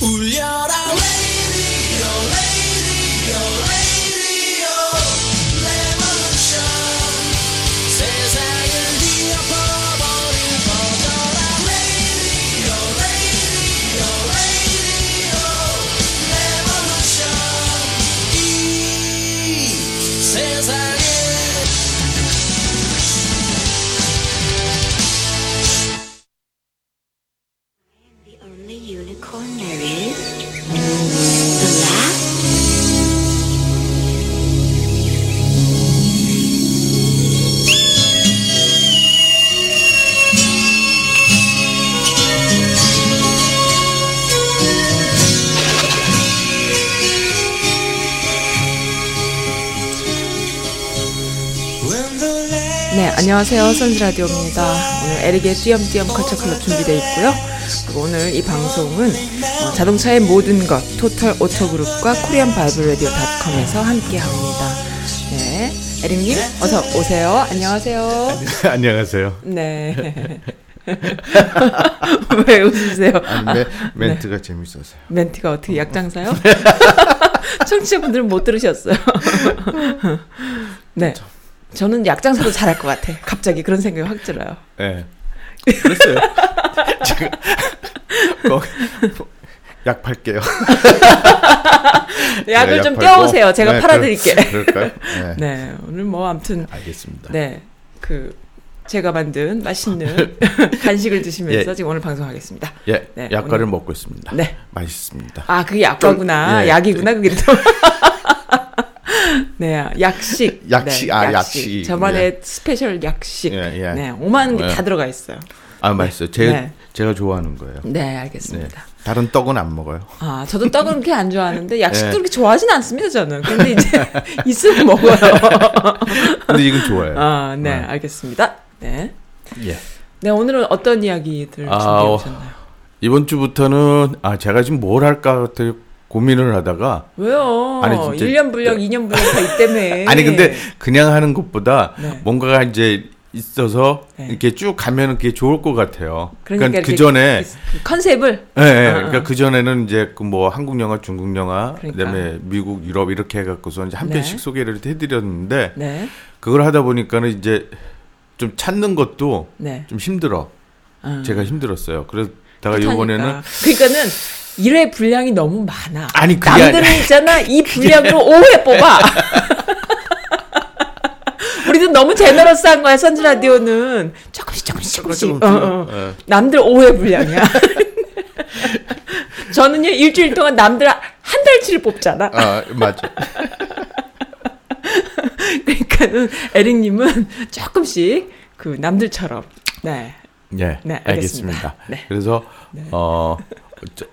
울려 안녕하세요. 선즈라디오입니다. 오늘 에릭의 띄엄띄엄 컬처클럽 준비되어 있고요. 그리고 오늘 이 방송은 어, 자동차의 모든 것, 토탈 오토그룹과 코리안 바이블 라디오닷컴에서 함께 합니다. 네. 에릭님, 어서 오세요. 안녕하세요. 안녕하세요. 네. 왜 웃으세요? 아니, 매, 멘트가 재밌어서요. 멘트가 어떻게 약장사요? 청취자분들은 못 들으셨어요. 네. 저는 약장사도 잘할 것 같아. 갑자기 그런 생각이 확 들어요. 네. 그랬어요. 제가 거기 약 팔게요. 약을 약좀 팔고. 떼어오세요. 제가 네, 팔아드릴게. 그럴, 그럴까요? 네. 네, 오늘 뭐 아무튼 알겠습니다. 네, 그 제가 만든 맛있는 간식을 드시면서 예. 지금 오늘 방송하겠습니다. 예, 네, 약과를 오늘- 먹고 있습니다. 네. 맛있습니다. 아, 그게 약과구나. 좀, 예. 약이구나, 그게 또. 네, 약식. 약식, 네, 아, 약식. 저만의 스페셜 약식. 예, 예. 네, 오만 게 다 예. 들어가 있어요. 아, 맛있어요. 제가 네. 제가 좋아하는 거예요. 네, 네. 알겠습니다. 다른 떡은 안 먹어요. 아, 저도 떡은 그렇게 안 좋아하는데 약식도 네. 그렇게 좋아하진 않습니다, 저는. 근데 이제 있으면 먹어요. 근데 이건 좋아요. 아, 네, 네. 알겠습니다. 네. 예. 네, 오늘은 어떤 이야기들 아, 준비해 어, 오셨나요? 이번 주부터는 아 제가 지금 뭘 할까 되게 고민을 하다가 왜요? 아니, 진짜- 1년 분량, 2년 분량 다 있다며. 아니 근데 그냥 하는 것보다 네. 뭔가가 이제 있어서 네. 이렇게 쭉 가면 그게 좋을 것 같아요. 그러니까, 이렇게 그 전에 그 컨셉을 예, 예. 아, 그러니까 그 전에는 이제 그 뭐 한국 영화, 중국 영화, 그러니까. 그다음에 미국, 유럽 이렇게 해갖고서 이제 한 네. 편씩 소개를 해드렸는데 네. 그걸 하다 보니까는 이제 좀 찾는 것도 네. 좀 힘들어. 음. 제가 힘들었어요. 그러다가 그렇다니까. 이번에는 그러니까는 1회 분량이 너무 많아. 아니, 그게 남들은 아니- 있잖아. 이 분량으로 5회 뽑아. 우리도 너무 제너러스한 거야, 선지 라디오는. 조금씩 조금씩 조금씩. 어, 어. 예. 남들 5회 분량이야. 저는요, 일주일 동안 남들 한 달치를 뽑잖아. 아 맞아. 그러니까는 에릭님은 조금씩 그 남들처럼. 네. 예, 네, 알겠습니다. 알겠습니다. 네. 그래서 어 저,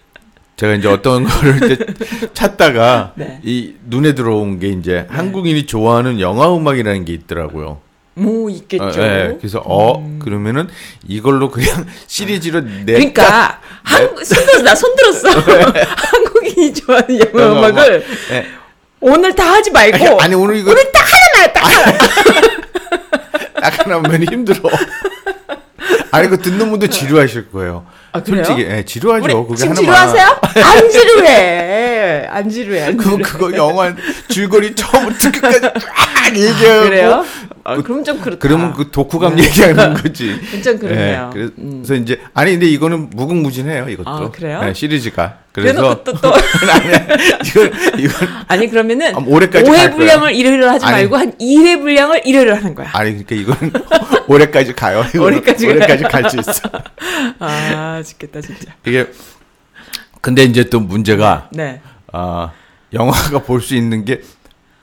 제가 이제 어떤 거를 이제 찾다가 네. 이 눈에 들어온 게 이제 한국인이 좋아하는 영화 음악이라는 게 있더라고요. 뭐 있겠죠. 음. 어, 예, 그래서 어 그러면은 이걸로 그냥 시리즈로 내 그러니까 한 손들었어 나 손들었어 한국인이 좋아하는 영화 영화 음악. 음악을 예. 오늘 다 하지 말고 아니 오늘 이거 오늘 딱 하나만 딱 하나 약간 하면 힘들어. 아니 이거 듣는 분도 지루하실 거예요. 아, 그래요? 솔직히 예, 지루하죠. 그게 지금 하나만. 지루하세요? 안 지루해 안 지루해 안그 지루해 그거 영화 줄거리 처음부터 끝까지 쫙 얘기하고 그래요? 아, 그럼 좀 그렇다 그러면 그 독후감 얘기하는 거지. 좀 그렇네요 예, 음. 그래서 이제 아니 근데 이거는 무궁무진해요 이것도. 아, 그래요? 네, 시리즈가. 그래서 또, 또 아니 이건 이건 아니 그러면은 아, 올해까지 5회 갈 분량을 1회를 하지 아니. 말고 한 2회 분량을 1회를 하는 거야 아니 그러니까 이건 올해까지 가요. 올해까지? 올해까지 갈 수 있어. 아 죽겠다 진짜 이게 근데 이제 또 문제가 네 아 영화가 볼 수 있는 게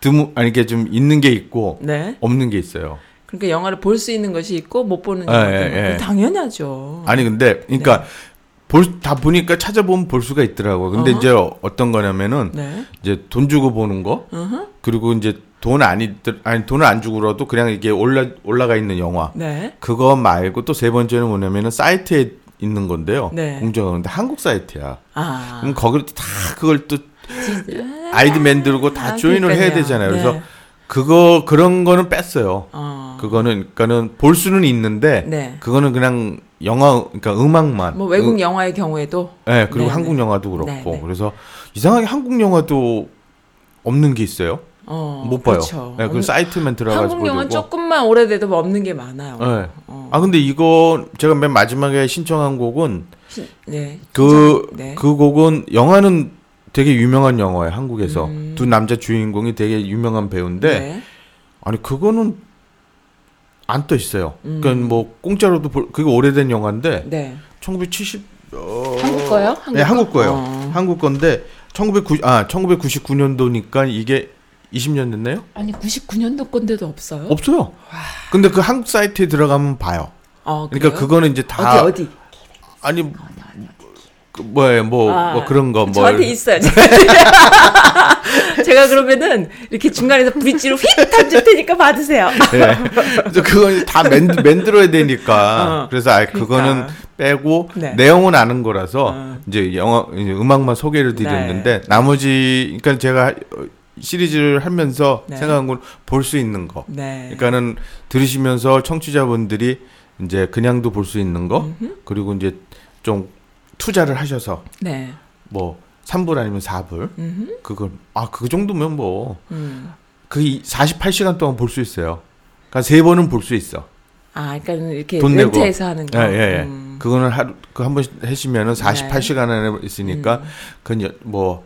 드무 아니 이게 좀 있는 게 있고 네. 없는 게 있어요. 그러니까 영화를 볼 수 있는 것이 있고 못 보는 예, 것도 예, 있고 예. 당연하죠. 아니 근데 그러니까 볼다 보니까 찾아보면 볼 수가 있더라고. 근데 어허. 이제 어떤 거냐면은 네. 이제 돈 주고 보는 거 어허. 그리고 이제 돈 아니 아니 돈을 안 주고라도 그냥 이게 올라 올라가 있는 영화 네. 그거 말고 또 세 번째는 뭐냐면은 사이트에 있는 건데요. 네. 공정한 건데 한국 사이트야. 아. 그럼 거기를 다 그걸 또. 아이디 만들고 다 아, 조인을 해야 그러니까요. 되잖아요. 네. 그래서 그거 그런 거는 뺐어요. 어. 그거는 그러니까는 볼 수는 있는데 네. 그거는 그냥 영화 그러니까 음악만 뭐 외국 음, 영화의 경우에도 네, 그리고 네, 한국 네. 영화도 그렇고 네, 네. 그래서 이상하게 한국 영화도 없는 게 있어요. 어, 못 봐요. 그렇죠. 네, 그 사이트만 들어가서 한국 영화. 조금만 오래돼도 뭐 없는 게 많아요. 네. 어. 아 근데 이거 제가 맨 마지막에 신청한 곡은 시- 네. 그그 네. 곡은 영화는 되게 유명한 영화예요 한국에서 음. 두 남자 주인공이 되게 유명한 배우인데 네. 아니 그거는 안 떠 있어요. 음. 그러니까 뭐 공짜로도 볼 그게 오래된 영화인데 네. 1970 어... 한국 거요? 한국 네, 한국 거? 거예요. 어. 한국 건데 1990 아 1999년도니까 이게 20년 됐나요? 아니 99년도 건데도 없어요? 없어요. 근데 그 한국 사이트에 들어가면 봐요. 어, 그러니까 그래요? 그거는 이제 다 어디 어디? 아니 그 뭐예요 뭐, 아, 뭐 그런 거 뭐. 저한테 있어요. 제가 그러면은 이렇게 중간에서 브릿지로 휙 던질 테니까 받으세요. 예. 그래서 그건 다 맨, 만들어야 되니까. 어, 그래서 아 그러니까. 그거는 빼고 네. 내용은 아는 거라서 어. 이제 영화 이제 음악만 소개를 드렸는데 나머지 그러니까 제가 어, 시리즈를 하면서 네. 생각한 건볼수 있는 거. 네. 그러니까는 들으시면서 청취자분들이 이제 그냥도 볼 수 있는 거 그리고 이제 좀 투자를 하셔서 네. 뭐 3불 아니면 4불 음흠. 그걸 아 그 정도면 뭐 음. 그 48시간 동안 볼 수 있어요. 그러니까 세 번은 볼 수 있어. 아, 그러니까 이렇게 돈 내고. 렌트해서 하는 예, 거. 예, 예. 음. 그거는 하루 그 한 번 하시면은 48시간 안에 있으니까 음. 그건 여- 뭐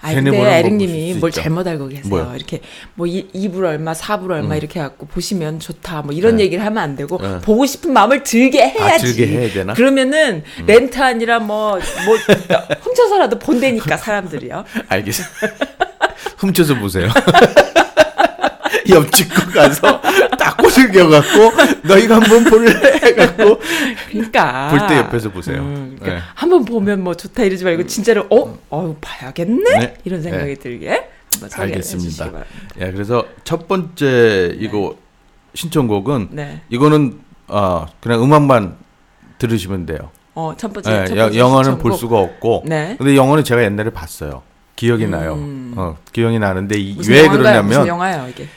아니 세네 근데 에릭님이 뭘. 잘못 알고 계세요. 뭐요? 이렇게 뭐 이, 2불 얼마, 4불 얼마 음. 이렇게 갖고 보시면 좋다. 뭐 이런 네. 얘기를 하면 안 되고 네. 보고 싶은 마음을 들게 해야지. 아, 들게 해야 되나? 음. 그러면은 렌트 아니라 뭐뭐 훔쳐서라도 본다니까 사람들이요. 알겠어. 훔쳐서 보세요. 옆집 거 가서 딱 꼬들겨 갖고 너희가 한번 볼래 해갖고 그러니까 볼 때 옆에서 보세요. 음, 그러니까 네. 한번 보면 뭐 좋다 이러지 말고 진짜로 어, 어유 봐야겠네 네. 이런 생각이 네. 들게 알겠습니다. 예, 그래서 첫 번째 이거 신청곡은 네. 이거는 어 그냥 음악만 들으시면 돼요. 어, 첫 번째, 예, 첫 여- 번째 영화는 신청곡. 볼 수가 없고. 네. 근데 영화는 제가 옛날에 봤어요. 기억이 음. 나요. 어, 기억이 나는데 이- 무슨 왜 영화인가요? 무슨 그러냐면 영화예요 이게?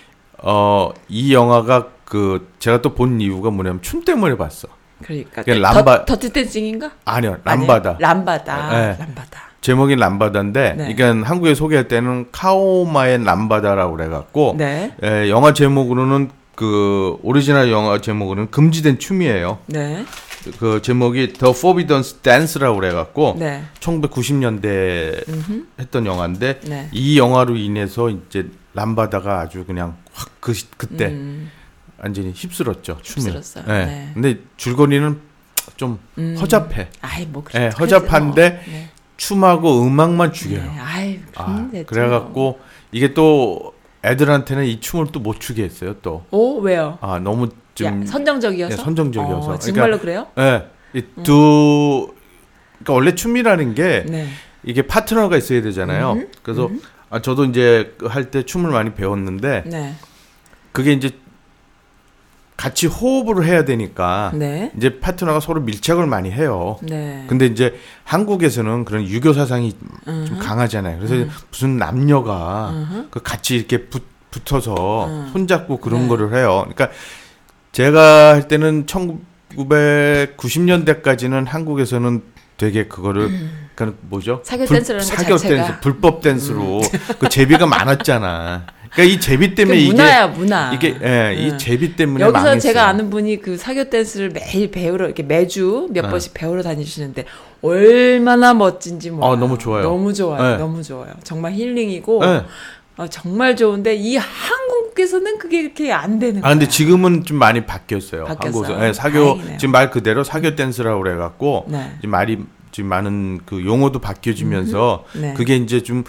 어, 이 영화가 그 제가 또 본 이유가 뭐냐면 춤 때문에 봤어. 그러니까 그 람바- 더, Dirty Dancing인가? 아니요? 람바다. 람바다. 네. 람바다. 제목이 람바다인데, 네. 그러니까 한국에 소개할 때는 카오마의 람바다라고 그래갖고, 네. 에, 영화 제목으로는 그 오리지널 영화 제목으로는 금지된 춤이에요. 네. 그 제목이 The Forbidden Dance라고 그래갖고, 네. 1990년대 음흠. 했던 영화인데, 네. 이 영화로 인해서 이제 람바다가 아주 그냥 확 그 그때 음, 완전히 휩쓸었죠 춤을. 휩쓸었어요. 예. 네. 근데 줄거리는 좀 음. 허접해. 아이 뭐 예, 그렇지. 허접한데 뭐. 네. 춤하고 음악만 죽여요. 네. 아이 아. 그래갖고 이게 또 애들한테는 이 춤을 또 못 추게 했어요. 또. 오 왜요? 아 너무 좀 야, 선정적이어서. 예, 선정적이어서. 어, 정말로 그래요? 예. 이두 그러니까 원래 춤이라는 게 네. 이게 파트너가 있어야 되잖아요. 음, 그래서 아 저도 이제 할 때 춤을 많이 배웠는데 네. 그게 이제 같이 호흡을 해야 되니까 네. 이제 파트너가 서로 밀착을 많이 해요. 네. 근데 이제 한국에서는 그런 유교 사상이 음. 좀 강하잖아요. 그래서 무슨 남녀가 음흠. 그 같이 이렇게 붙, 붙어서 음. 손잡고 그런 네. 거를 해요. 그러니까 제가 할 때는 1990년대까지는 한국에서는 되게 그거를 그러니까 뭐죠? 음. 사교 불- 댄스라는 것 사교 자체가. 음. 댄스, 불법 댄스로 그 제비가 많았잖아. 그러니까 이 제비 그 때문에 이게 문화야 문화. 이게 예, 이 음. 제비 때문에 여기서 망했어요. 제가 아는 분이 그 사교 댄스를 매일 배우러 이렇게 매주 몇 네. 번씩 배우러 다니시는데 얼마나 멋진지 몰라요. 아, 너무 좋아요. 너무 좋아요. 네. 너무 좋아요. 정말 힐링이고 예. 어, 정말 좋은데 이 한국에서는 그게 이렇게 안 되는 아 근데. 지금은 좀 많이 바뀌었어요. 바뀌었어요? 한국에서 예, 사교 다행이네요. 지금 말 그대로 사교 댄스라고 그래 갖고 네. 지금 말이 지금 많은 그 용어도 바뀌어지면서 네. 그게 이제 좀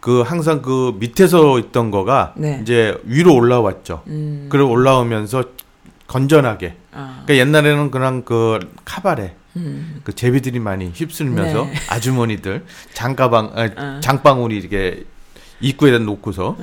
그 항상 그 밑에서 있던 거가 네. 이제 위로 올라왔죠. 음. 그리고 올라오면서 건전하게. 아. 그러니까 옛날에는 그냥 그 카바레 음. 그 제비들이 많이 휩쓸면서 네. 아주머니들 장가방 아, 어. 장방울이 이렇게 입구에다 놓고서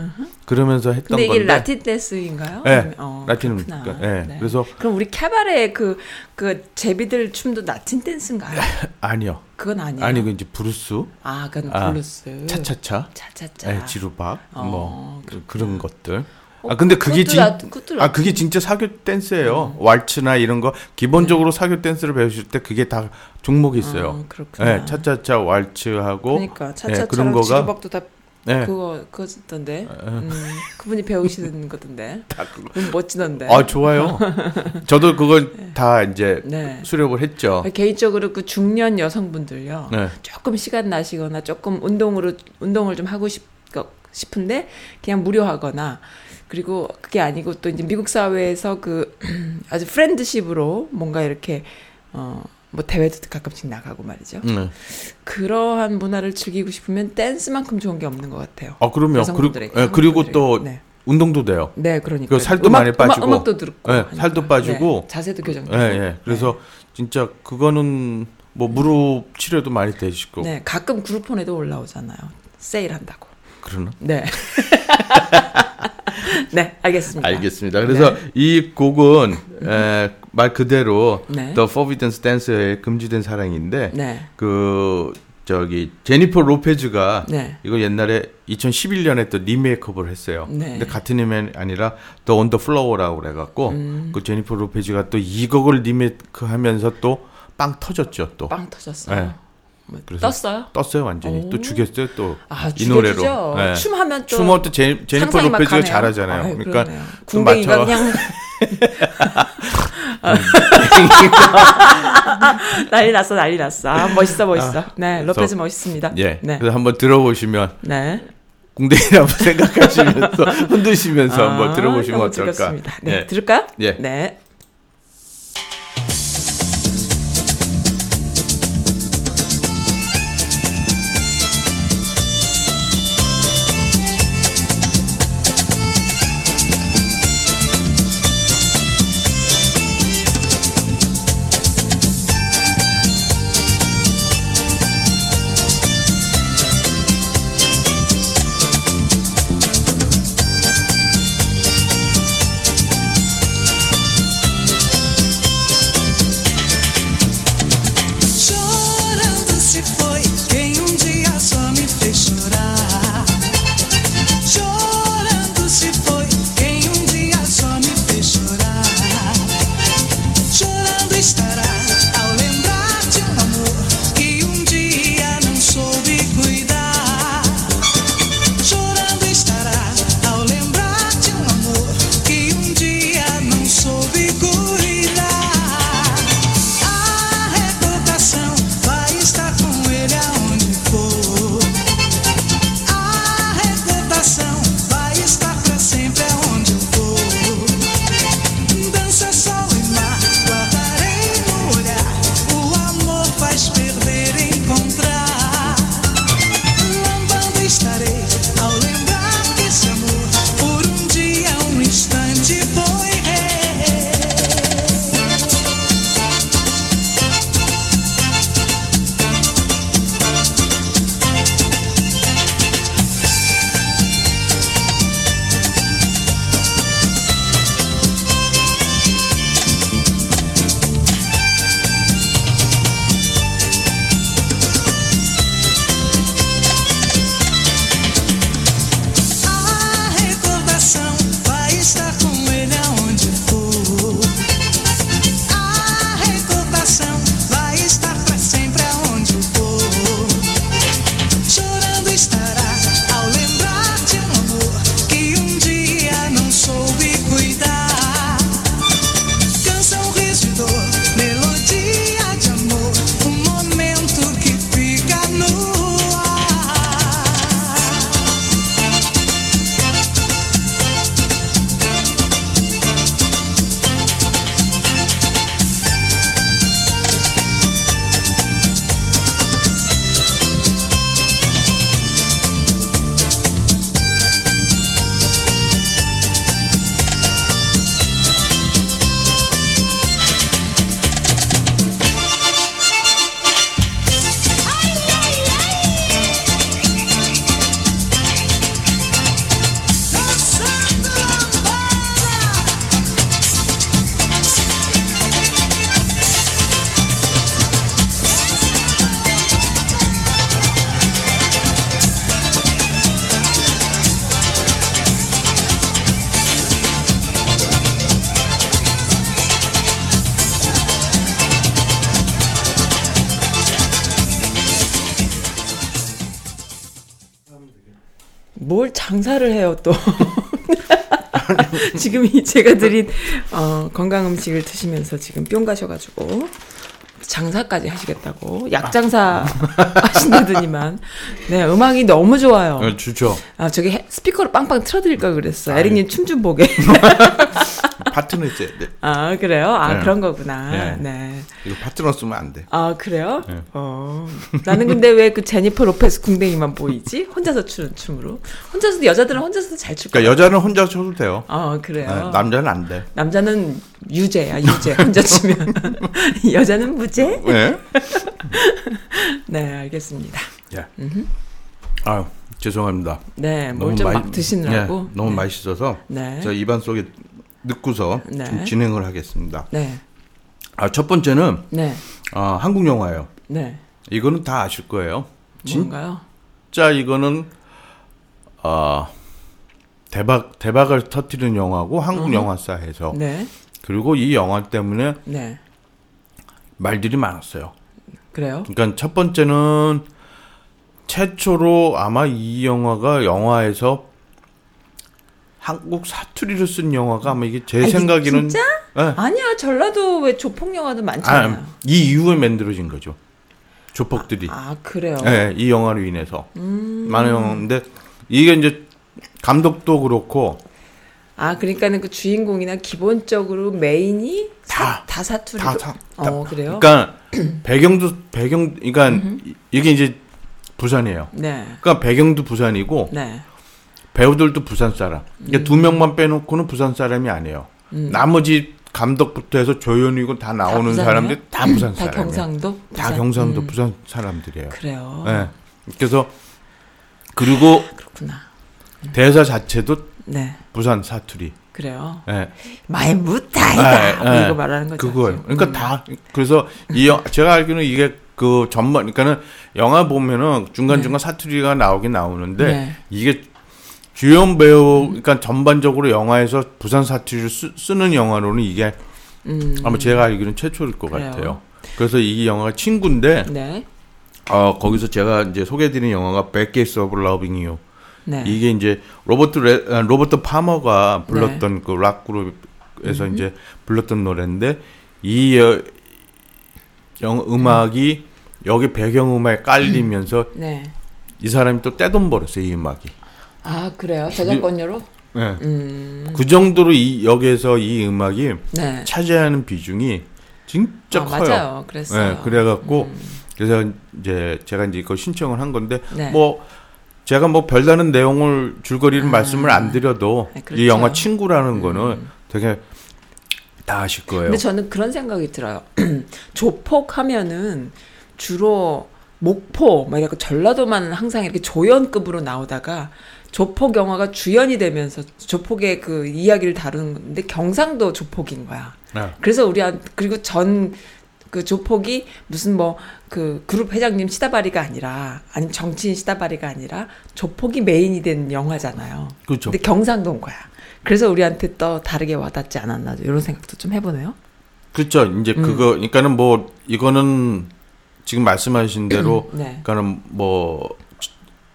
그러면서 했던 근데 이게 건데 라틴 댄스인가요? 네, 어, 라틴 그렇구나. 그러니까, 예. 네. 그래서 그럼 우리 캐바레 그, 그 제비들 춤도 라틴 댄스인가요? 아니요. 그건 아니에요. 아니 그 이제 브루스, 아, 그건 아, 블루스. 차차차, 차차차. 예, 지루박 어, 뭐 그- 그런 것들. 어, 아 근데 그게 진, 음. 아 그게 진짜 사교 댄스예요. 왈츠나 이런 거 기본적으로 사교 댄스를 배우실 때 그게 다 종목이 있어요. 아, 그렇구나. 네, 차차차 왈츠하고 그러니까 네, 차차차랑 그런 거가 지루박도 다 네. 그거 그거던데. 음, 그분이 배우시는 거던데. 음, 멋지던데. 아 좋아요. 저도 그걸 다 이제 네. 수렵을 했죠. 개인적으로 그 중년 여성분들요. 네. 조금 시간 나시거나 조금 운동으로 운동을 좀 하고 싶, 싶은데 그냥 무료하거나 그리고 그게 아니고 또 이제 미국 사회에서 그 아주 프렌드십으로 뭔가 이렇게 어 뭐 대회도 가끔씩 나가고 말이죠. 네. 그러한 문화를 즐기고 싶으면 댄스만큼 좋은 게 없는 것 같아요. 아 그럼요. 그리고, 예, 그리고 또. 네. 운동도 돼요. 네, 그러니까 그 살도 많이 빠지고. 음악, 도 듣고, 네, 하니까. 살도 빠지고. 네, 자세도 교정되고. 예, 예. 그래서 진짜 그거는 뭐 무릎 치료도 많이 되시고 네, 가끔 그룹폰에도 올라오잖아요. 세일한다고. 그러나. 네. 네, 알겠습니다. 알겠습니다. 그래서 이 곡은 에, 말 그대로 네. The Forbidden Dance의 금지된 사랑인데 네. 그 저기 제니퍼 로페즈가 네. 이거 옛날에 2011년에 또 리메이크업을 했어요. 네. 근데 같은 이름이 아니라 The On the Floor라고 그래 갖고 음. 그 제니퍼 로페즈가 또 이 곡을 리메이크하면서 또 빵 터졌죠 또 빵 터졌어요. 네. 뭐, 떴어요? 떴어요 완전히 오. 또 죽였어요 또이 아, 노래로. 네. 춤하면 또 춤은 또 제, 제니퍼 로페즈가. 잘하잖아요. 아유, 그러니까 궁뎅이가 그냥 난리 났어, 난리 났어. 아, 멋있어, 멋있어. 네, 그래서- 로페즈 멋있습니다. 예. 네. 그래서 한번 들어보시면 네. 궁뎅이라고 생각하시면서 흔드시면서 한번 아, 들어보시면 너무 어떨까? 즐겁습니다. 네, 예. 들을까요? 예. 네. 장사를 해요 또. 지금 이 제가 드린 어, 건강 음식을 드시면서 지금 뿅 가셔가지고 장사까지 하시겠다고 약장사 하신다더니만 네 음악이 너무 좋아요. 어, 좋죠. 아 저기 해- 스피커로 빵빵 틀어드릴 걸 그랬어. 에릭님 춤 좀 보게. 파트너 있어야 돼. 아 그래요? 아 네. 그런 거구나. 네. 네. 이거 파트너 쓰면 안 돼. 아 그래요? 네. 어 나는 근데 왜 그 제니퍼 로페스 궁뎅이만 보이지? 혼자서 추는 춤으로. 혼자서도 여자들은 혼자서도 잘출 거야. 그러니까 여자는 혼자 쳐도 돼요. 어 그래요. 네, 남자는 안 돼. 남자는 유죄야 유죄 혼자 추면 여자는 무죄? 네. 네 알겠습니다. 예. 아유 죄송합니다. 네 뭘 좀 막 드시느라고. 예, 너무 네. 맛있어서 네. 저 입안 속에 넣고서 네. 좀 진행을 하겠습니다. 네. 아, 첫 번째는 네. 아, 한국 영화예요. 네. 이거는 다 아실 거예요. 뭔가요? 진짜 이거는 아 대박 대박을 터뜨리는 영화고 한국 영화사에서 네. 그리고 이 영화 때문에 네. 말들이 많았어요. 그래요? 그러니까 첫 번째는 최초로 아마 이 영화가 영화에서 한국 사투리를 쓴 영화가 아마 이게 제 아, 생각에는 진짜? 예. 아니야 전라도 왜 조폭 영화도 많잖아요. 아, 이 이후에 만들어진 거죠. 조폭들이. 아 그래요. 예, 이 영화로 인해서 음. 많은 영화인데 이게 이제 감독도 그렇고 아 그러니까는 그 주인공이나 기본적으로 메인이 사, 다, 다 사투리로. 다 사- 어 그래요? 그러니까 배경도 배경 그러니까 이게 이제 부산이에요. 네. 그러니까 배경도 부산이고 네. 배우들도 부산 사람. 그러니까 음. 두 명만 빼놓고는 부산 사람이 아니에요. 나머지 감독부터 해서 조연이고 다 나오는 부산이에요? 사람들 다 부산 다 사람이에요. 경상도. 다 부산? 경상도 음, 부산 사람들이에요. 그래요. 예. 그래서 그리고 그렇구나. 대사 자체도 네. 부산 사투리. 그래요. 예. 마이 무따 아이가. 아, 뭐 예. 이거 말하는 거죠. 그거예요. 지금. 그러니까 음. 다 그래서 이 영, 제가 알기로는 이게 그 전반 그러니까는 영화 보면은 중간 중간 사투리가 나오긴 나오는데 네. 이게 주연 배우 그러니까 전반적으로 영화에서 부산 사투리를 쓰, 는 영화로는 이게 음. 아마 제가 알기로는 최초일 것 그래요. 같아요. 그래서 이 영화가 친구인데 네. 어, 거기서 제가 이제 소개해드린 영화가 of Loving You 네. 이게 이제 로버트 레, 아, 로버트 파머가 불렀던 그락 그룹에서 이제 불렀던 노래인데 이 어, 영, 음악이 여기 배경 음악에 깔리면서 네. 이 사람이 또 떼돈 벌었어요 이 음악이. 아 그래요. 저작권료로? 네. 음. 그 정도로 이 여기에서 이 음악이 네. 차지하는 비중이 진짜 아, 커요. 맞아요. 그랬어요. 네, 그래갖고 그래서 이제 제가 이제 이거 신청을 한 건데 네. 뭐 제가 뭐 별다른 내용을 줄거리를 말씀을 안 드려도 네, 그렇죠. 이 영화 친구라는 거는 되게 다 아실 거예요. 근데 저는 그런 생각이 들어요. 조폭 하면은 주로 목포, 막 이렇게 전라도만 항상 이렇게 조연급으로 나오다가 조폭 영화가 주연이 되면서 조폭의 그 이야기를 다루는 건데 경상도 조폭인 거야. 네. 그래서 우리한 그리고 전 그 조폭이 무슨 뭐 그 그룹 회장님 시다바리가 아니라 아니 정치인 시다바리가 아니라 조폭이 메인이 된 영화잖아요. 그렇죠. 근데 경상도인 거야. 그래서 우리한테 또 다르게 와닿지 않았나 이런 생각도 좀 해보네요. 그렇죠. 이제 음. 그거 그러니까는 뭐 이거는 지금 말씀하신 대로 네. 그러니까는 뭐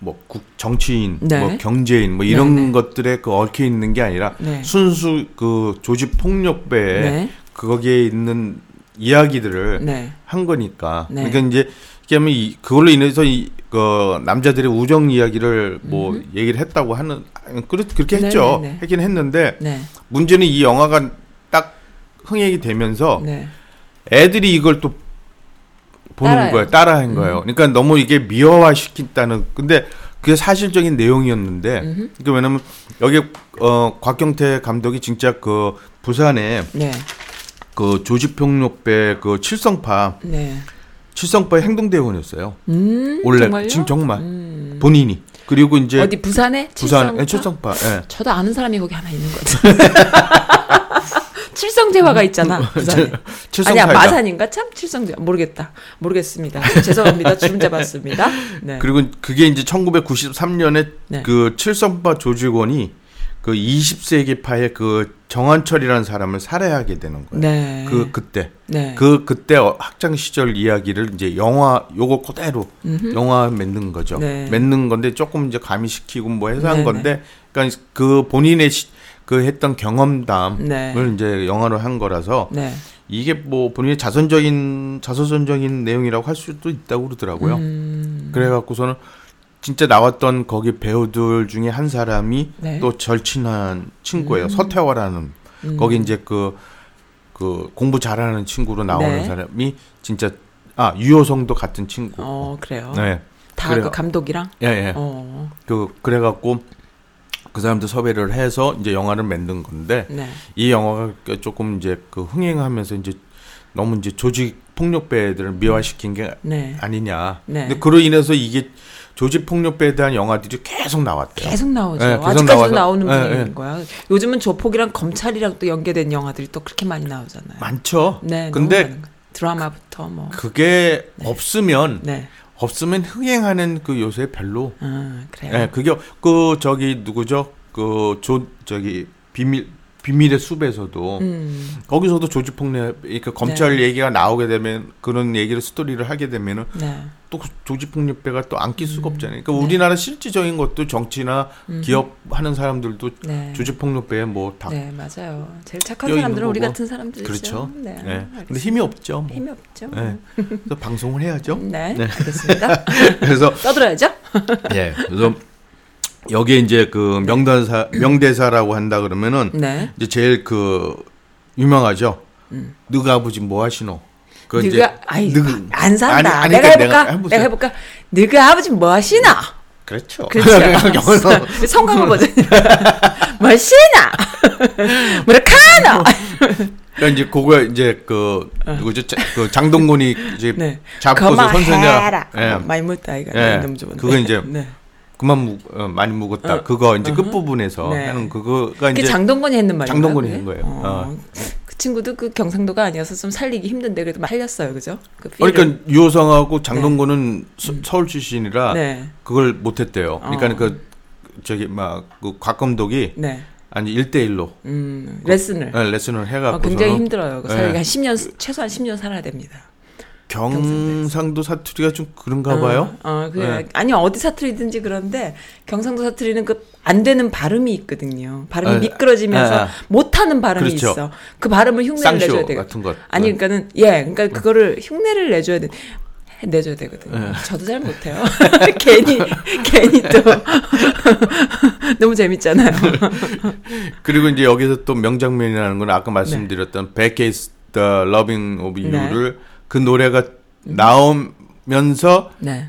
뭐 국 정치인, 네. 뭐 경제인, 뭐 이런 네, 네. 것들에 그 얽혀 있는 게 아니라 네. 순수 그 조직 폭력배에 네. 거기에 있는 이야기들을 네. 한 거니까. 네. 그러니까 이제 하면 이 그걸로 인해서 이 그 남자들의 우정 이야기를 뭐 얘기를 했다고 하는 그렇 그렇게 네, 했죠. 네, 네. 했긴 했는데 네. 문제는 이 영화가 딱 흥행이 되면서 네. 애들이 이걸 또 보는 따라해요. 음. 거예요. 따라한 거예요. 그러니까 너무 이게 미화화 시킨다는 근데 그게 사실적인 내용이었는데 그러니까 왜냐면 여기 어 곽경태 감독이 진짜 그 부산에 네. 그 조직폭력배 그 칠성파 네. 칠성파의 행동대원이었어요. 음. 원래 정말요? 지금 정말 음. 본인이 그리고 이제 어디 부산에? 부산 칠성파? 예, 칠성파 예. 저도 아는 사람이 거기 하나 있는 것 같아. 칠성제화가 있잖아. 부산에. 아니야 칠성파이다. 마산인가 참 칠성제 모르겠다. 모르겠습니다. 죄송합니다. 주름 잡았습니다. 네. 그리고 그게 이제 1993년에 네. 그 칠성파 조직원이 그 20세기파의 그 정한철이라는 사람을 살해하게 되는 거예요. 네. 그 그때 네. 그 그때 어- 학창 시절 이야기를 이제 영화 요거 그대로 영화 맺는 거죠. 네. 맺는 건데 조금 이제 가미시키고 뭐 해서 한 네, 건데 그러니까 그 본인의 시, 그 했던 경험담을 네. 이제 영화로 한 거라서 네. 이게 뭐 본인의 자선적인 자서전적인 내용이라고 할 수도 있다고 그러더라고요. 음. 그래갖고서는 진짜 나왔던 거기 배우들 중에 한 사람이 네. 또 절친한 친구예요. 서태화라는 음. 거기 이제 그, 그 공부 잘하는 친구로 나오는 네. 사람이 진짜 아 유효성도 같은 친구. 어, 그래요. 네. 다. 그 감독이랑 예, 예. 어. 그 그래갖고 그 사람들 섭외를 해서 이제 영화를 만든 건데 네. 이 영화가 그 조금 이제 그 흥행하면서 이제 너무 이제 조직 폭력배들을 미화시킨 게 네. 아니냐. 네. 근데 그로 인해서 이게 조직 폭력배에 대한 영화들이 계속 나왔대요. 계속 나오죠. 네, 계속 아직까지도 나와서- 나오는 네, 분인 네. 거야. 요즘은 조폭이랑 검찰이랑 또 연계된 영화들이 또 그렇게 많이 나오잖아요. 많죠. 네. 근데. 드라마부터 뭐. 그게 없으면 네. 없으면 흥행하는 그 요새 별로. 아, 그래요. 예, 그게 그 저기 누구죠? 그 조 저기 비밀 비밀의 숲에서도 음. 거기서도 조직 폭력 그러니까 검찰 얘기가 나오게 되면 그런 얘기를 스토리를 하게 되면은 네. 또그 조직 폭력배가 또 안 낄 수가 음. 없잖아요. 그러니까 우리나라 실질적인 것도 정치나 기업 하는 사람들도 네. 조직 폭력배에 뭐다 네, 맞아요. 제일 착한 사람들은 우리. 같은 사람들이죠. 그렇죠. 네. 네. 근데. 힘이 없죠. 뭐. 힘이 없죠. 네. 그래서 방송을 해야죠. 네, 네. 알겠습니다. 그래서 떠들어야죠. 예. 그래서 여기에 이제 그 명단사 명대사라고 한다 그러면은 네. 이제 제일 그 유명하죠. 너가 아버지 뭐 하시노? 그 이제 네가 아이 너그- 안 산다. 아니, 아니, 내가 그러니까 해볼까? 해보세요. 내가 해볼까? 네가 아버지 뭐 하시나? 그렇죠. 그렇죠. 성광호 버전. 뭐 하시나? 뭐라 카노? 그러니까 이제 그거 이제 그 누구죠? 자- 그 장동건이 이제 어. 네. 잡고서 선생님. 예. 어, 많이 묻다 이거 예. 너무 좋은데. 그거 이제 네. 그만 무, 어, 많이 묵었다. 어. 그거 이제. 끝 부분에서 네. 하는 그거가 이제 장동건이 했는 말이에요. 장동건이 한 거예요. 어. 그 친구도 그 경상도가 아니어서 좀 살리기 힘든데 그래도 살렸어요, 그죠? 그. 그러니까 유호성하고 장동건은 서, 서울 출신이라 네, 그걸 못했대요. 그러니까 어. 그 저기 막그 곽 감독이 네, 아니 1대1로 음, 레슨을. 레슨을 어, 해갖고 굉장히 힘들어요. 그 살기 네. 한 10년 최소한 10년 살아야 됩니다. 경상도 사투리가 좀 그런가 봐요. 어, 어, 그 네. 아니 어디 사투리든지 그런데 경상도 사투리는 그 안 되는 발음이 있거든요. 발음이 아, 미끄러지면서 아, 아. 못하는 발음이 그렇죠. 있어. 그 발음을 흉내를 내줘야 돼. 같은 것. 아니 그러니까는 예, 그러니까 그거를 흉내를 내줘야 돼. 내줘야 되거든요. 네. 저도 잘 못해요. 괜히 괜히 또 너무 재밌잖아요. 그리고 이제 여기서 또 명장면이라는 건 아까 말씀드렸던 백케이스 The Loving of You를 그 노래가 나오면서 네,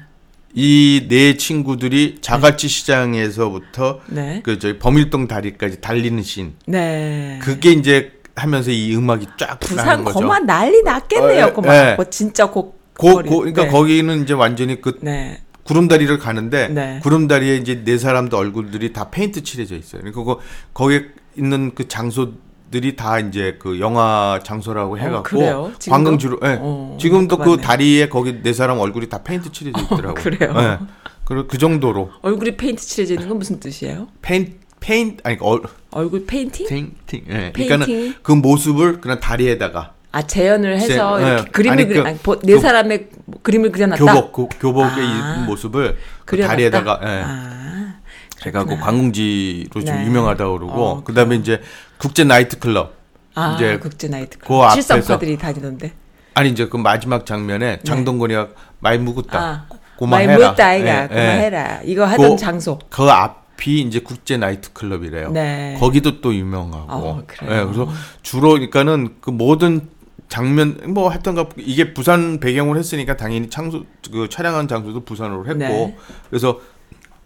이네 친구들이 자갈치 시장에서부터 네, 그 저기 범일동 다리까지 달리는 씬 네. 그게 이제 하면서 이 음악이 쫙 부산 거죠. 거만 난리 났겠네요. 어, 예, 거만 예. 뭐 진짜 곡. 고. 고, 그러니까 네. 거기는 이제 완전히 그 네, 구름다리를 가는데 네. 구름다리에 이제 네 사람도 얼굴들이 다 페인트 칠해져 있어요. 그리고 거- 거기에 있는 그 장소 들이 다 이제 그 영화 장소라고 해갖고 어, 그래요? 지금도? 관광지로. 예. 어, 지금도 그. 다리에 거기 네 사람 얼굴이 다 페인트 칠해져 있더라고. 그래요? 예. 그리고 그 정도로 얼굴이 페인트 칠해지는 건 무슨 뜻이에요? 페인 페인 아니 어, 얼굴 페인팅? 페인팅. 예. 페인팅이? 그러니까는 그 모습을 그냥 다리에다가 아 재현을 해서 재- 이렇게 예. 그림을 아니, 그리, 그- 아니, 보- 네 그- 사람의 그림을 그려놨다. 교복 그, 교복에 아. 모습을 그? 다리에다가 예. 아, 제가 그. 관광지로 좀 네. 유명하다고 그러고 어, 그다음에 이제 국제 나이트 클럽 아 이제 국제 나이트 그 클럽. 칠성파들이 다니던데. 아니 이제 그 마지막 장면에 장동건이가 많이 묵었다. 네. 아, 고마해라. 많이 묻다 아이가 예, 예. 고마해라. 이거 하던 그- 장소. 그 앞이 이제 국제 나이트 클럽이래요. 네. 거기도 또 유명하고. 어, 그래요? 예, 그래서 주로 그러니까는 그 모든 장면 뭐 하여튼가 이게 부산 배경으로 했으니까 당연히 창소 그 촬영한 장소도 부산으로 했고 네. 그래서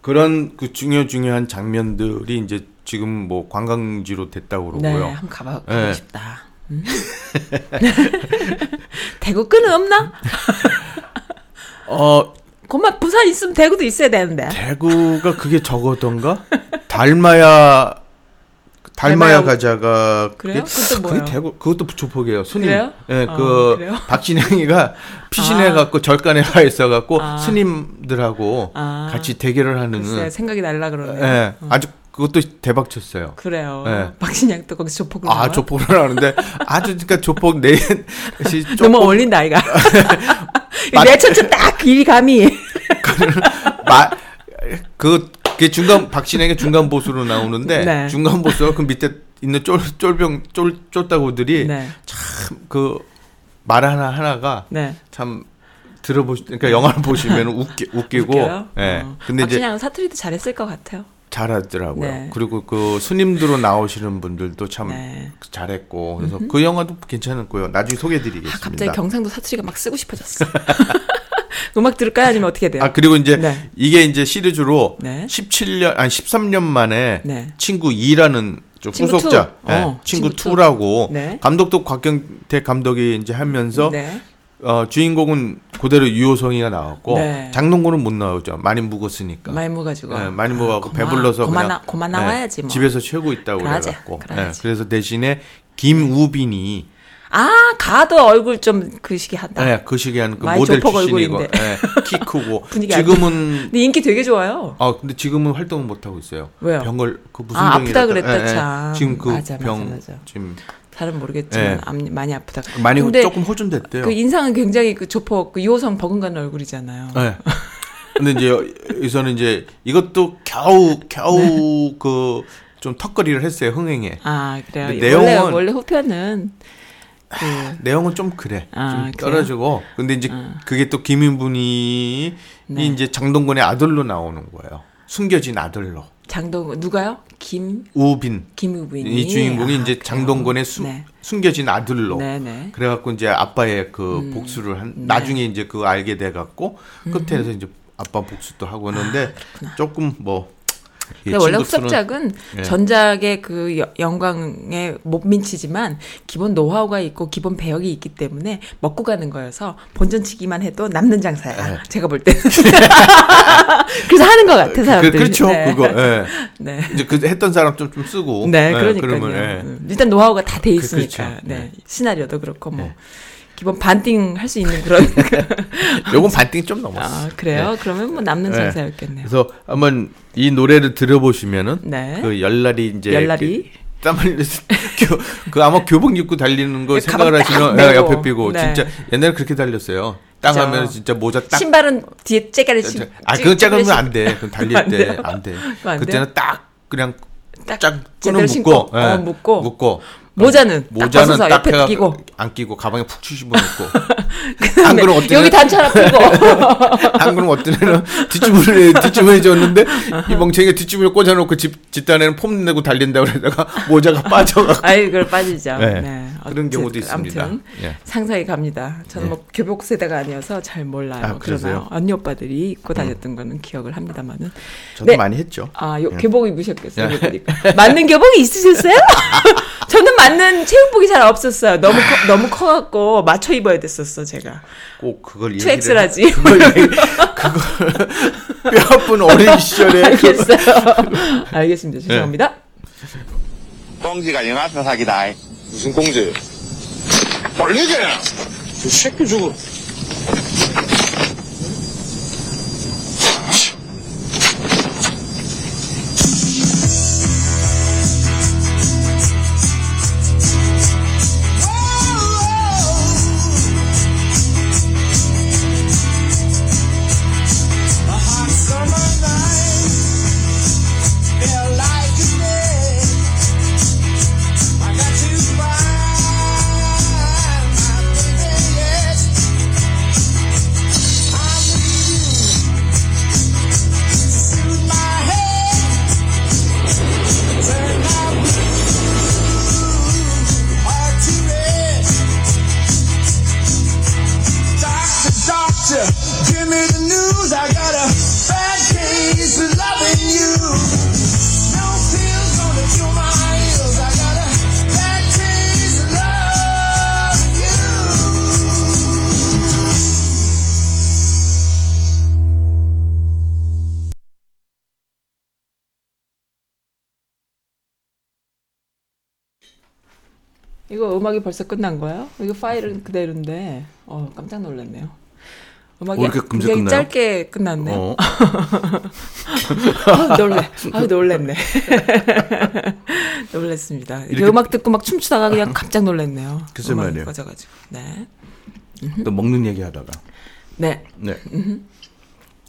그런 그 중요 중요한 장면들이 이제 지금 뭐 관광지로 됐다고 네, 그러고요. 한번 가봐 가고 네. 싶다. 음? 대구 끈은 없나? 어 그만 부산 있으면 대구도 있어야 되는데. 대구가 그게 저거던가? 달마야 달마야 가자가 그래요? 그게-? 그게 대구 그것도 조폭이에요. 스님. 그래요? 예, 아, 그 그래요? 박진영이가 피신해 갖고 절간에 가 있어 갖고 아. 스님들하고 아. 같이 대결을 하는 글쎄 생각이 날라 그러네. 예, 아주 그것도 대박 쳤어요. 그래요. 네. 박신양 또 거기서 조폭을 아? 조폭을 하는데 아주 그러니까 조폭 네 시- 너무 조폭 어울린다 아이가. 맞- 내 천천 딱 길이 감이. 마, 그, 그 중간, 박신혜가 중간 보수로 나오는데, 네. 중간 보수가 그 밑에 있는 쫄, 쫄병, 쫄, 쫄따구들이 네. 참, 그, 말 하나, 하나가 네. 참, 들어보시, 그러니까 영화를 보시면 웃기, 웃기고? 예. 어. 근데 이제 박신양은 사투리도 잘했을 것 같아요. 잘하더라고요. 네. 그리고 그 스님들로 나오시는 분들도 참 네. 잘했고, 그래서 그 영화도 괜찮았고요. 나중에 소개해드리겠습니다. 아, 갑자기 경상도 사투리가 막 쓰고 싶어졌어. 음악 들을까요? 아니면 어떻게 돼요? 아 그리고 이제 네. 이게 이제 시리즈로 네. 17년 아니 13년 만에 네. 친구 2라는 좀 친구 후속작 two. 예, 어, 친구 친구 two. 2라고 네. 감독도 곽경택 감독이 이제 하면서 네. 어, 주인공은 그대로 유호성이가 나왔고 네. 장동건은 못 나오죠 많이 묵었으니까 많이 묵어가지고. 예, 많이 묵어갖고 고마- 배불러서 고만 그냥 예, 나와야지 뭐. 집에서 쉬고 있다고 그러지, 그래갖고 그러지. 예, 그래서 대신에 김우빈이 아 가도 얼굴 좀 그 시기 한다. 예, 그 시기에 하는 그 많이 모델 출신이고. 예, 키 크고 지금은 근데 인기 되게 좋아요. 아 근데 지금은 활동을 못 하고 있어요. 왜요? 병을 그 무슨 아, 병이라 아프다 그랬다, 참. 지금 그병 맞아. 지금 잘은 모르겠지만 네. 암- 많이 아프다. 많이 조금 호전됐대요. 그 인상은 굉장히 그 조폭 그 유호성 버금가는 얼굴이잖아요. 네. 근데 이제 여기서는 이제 이것도 겨우 겨우 네. 그좀 턱걸이를 했어요 흥행에. 아 그래요. 근데 원래 내용은- 원래 후편은 그 내용은 좀 그래. 아, 좀 그래요? 떨어지고. 근데 이제 아. 그게 또 김인분이 네. 이제 장동건의 아들로 나오는 거예요. 숨겨진 아들로. 장동 누가요? 김 우빈. 김우빈이 이 주인공이 아, 이제? 장동건의 숨, 네. 숨겨진 아들로. 네 네. 그래갖고 이제 아빠의 그 음. 복수를 한 네. 나중에 이제 그거 알게 돼갖고 끝에서 이제 아빠 복수도 하고 하는데 조금 뭐 이 근데 원래 후속작은 예. 전작의 그 여- 영광에 못 미치지만 기본 노하우가 있고 기본 배역이 있기 때문에 먹고 가는 거여서 본전치기만 해도 남는 장사야. 예. 제가 볼 때. 그래서 하는 것 같아 그, 사람들이. 그렇죠 네. 그거 예. 네. 이제 그 했던 사람 좀 좀 쓰고 네, 예, 그러니까요. 그러면 예. 음, 일단 노하우가 다돼 그- 있으니까. 그렇죠. 네. 네. 시나리오도 그렇고 뭐 네. 기본 반띵 할 수 있는 그런. 요건 반띵 좀 넘었어. 아 그래요? 그러면 뭐 남는 네. 장사였겠네요. 그래서 한번 이 노래를 들어보시면은 네. 그 열날이 이제 열날이? 그 땀 흘려서 교- 그 아마 교복 입고 달리는 거그 생각을 하시면 메고. 내가 옆에 끼고 네. 진짜 옛날에 그렇게 달렸어요. 땅 그죠. 하면 진짜 모자 딱 신발은 뒤에 째가리 신. 아, 그건 신- 안 돼. 그건 달릴 안 때? 안 돼. 그때는 딱 그냥 딱 끈을 신고, 묶고, 어, 묶고. 묶고 모자는 딱 모자는 딱 옆에 끼고. 안 끼고 가방에 푹 치집어 놓고 안 그럼 어떤 여기 단추 하나 끼고. 안 그럼 어떤 애는 뒷주머니에 뒷주머니 줬는데 이 멍청이가 뒷주머니 꽂아놓고 집 집단에는 폼 내고 달린다 그러다가 모자가 빠져가 아이 그걸 빠지죠. 네. 네. 그런 경우도 있습니다. 아무튼 예. 상상이 갑니다. 저는 뭐 교복 세대가 아니어서 잘 몰라요. 아? 음. 그러나 언니 오빠들이 입고 다녔던 거는 기억을 합니다만은. 저도 네. 많이 했죠. 아, 요 예. 교복 입으셨겠어요. 그러니까. 맞는 교복이 있으셨어요? 저는 맞는 체육복이 잘 없었어요. 너무 커, 너무 커갖고 맞춰 입어야 됐었어 제가. 꼭 그걸 얘기를 2X라지. 해- 그걸 그걸 뼈 아픈 어린 시절에 그- 알겠어요. 알겠습니다. 죄송합니다. 꽁지가 영화사 사기다. 무슨 공제예요? 빨리게! 저 새끼 저거. 음악이 벌써 끝난 거예요? 이거 파일은 그대로인데, 어 깜짝 놀랐네요. 음악이 금세 굉장히 끝나요? 짧게 끝났네. 어. 아, 놀래. 아, 놀랬네. 놀랬습니다. 이렇게 음악 듣고 막 춤추다가 그냥 깜짝 놀랐네요. 글쎄 말이에요. 꺼져가지고. 네. 또 먹는 얘기 하다가. 네. 네.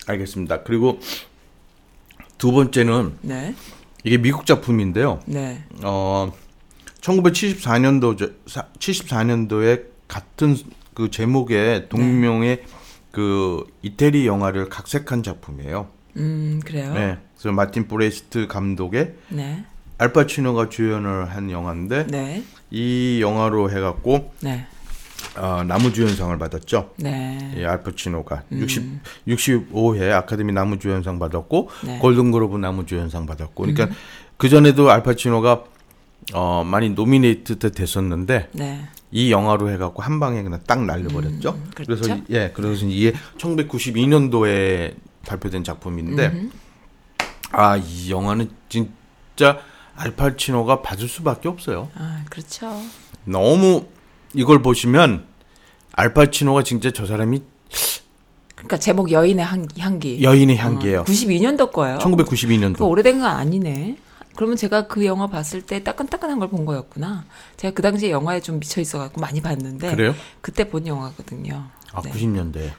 알겠습니다. 그리고 두 번째는 네. 이게 미국 작품인데요. 네. 어 1974년도 74년도에 같은 그 제목의 동명의 그 이태리 영화를 각색한 작품이에요. 음, 그래요. 네. 그래서 마틴 브레스트 감독의 네. 알파치노가 주연을 한 영화인데 네. 이 영화로 해갖고 네. 어, 남우주연상을 받았죠. 네. 이 알파치노가 60 65회 아카데미 남우주연상 받았고 네. 골든글로브 남우주연상 받았고 그러니까 그 전에도 알파치노가 어 많이 노미네이트 됐었는데 네. 이 영화로 해갖고 한 방에 그냥 딱 날려버렸죠. 음, 그렇죠. 그래서 이- 예, 그래서 이게 1992년도에 발표된 작품인데 아이 영화는 진짜 알파치노가 받을 수밖에 없어요. 아, 그렇죠. 너무 이걸 보시면 알파치노가 진짜 저 사람이 그러니까 제목 여인의 향기. 여인의 향기예요. 92년도 거예요. 그 1992년도. 오래된 건 아니네. 그러면 제가 그 영화 봤을 때 따끈따끈한 걸 본 거였구나. 제가 그 당시에 영화에 좀 미쳐 있어갖고 많이 봤는데. 그래요? 그때 본 영화거든요. 아, 네. 90년대.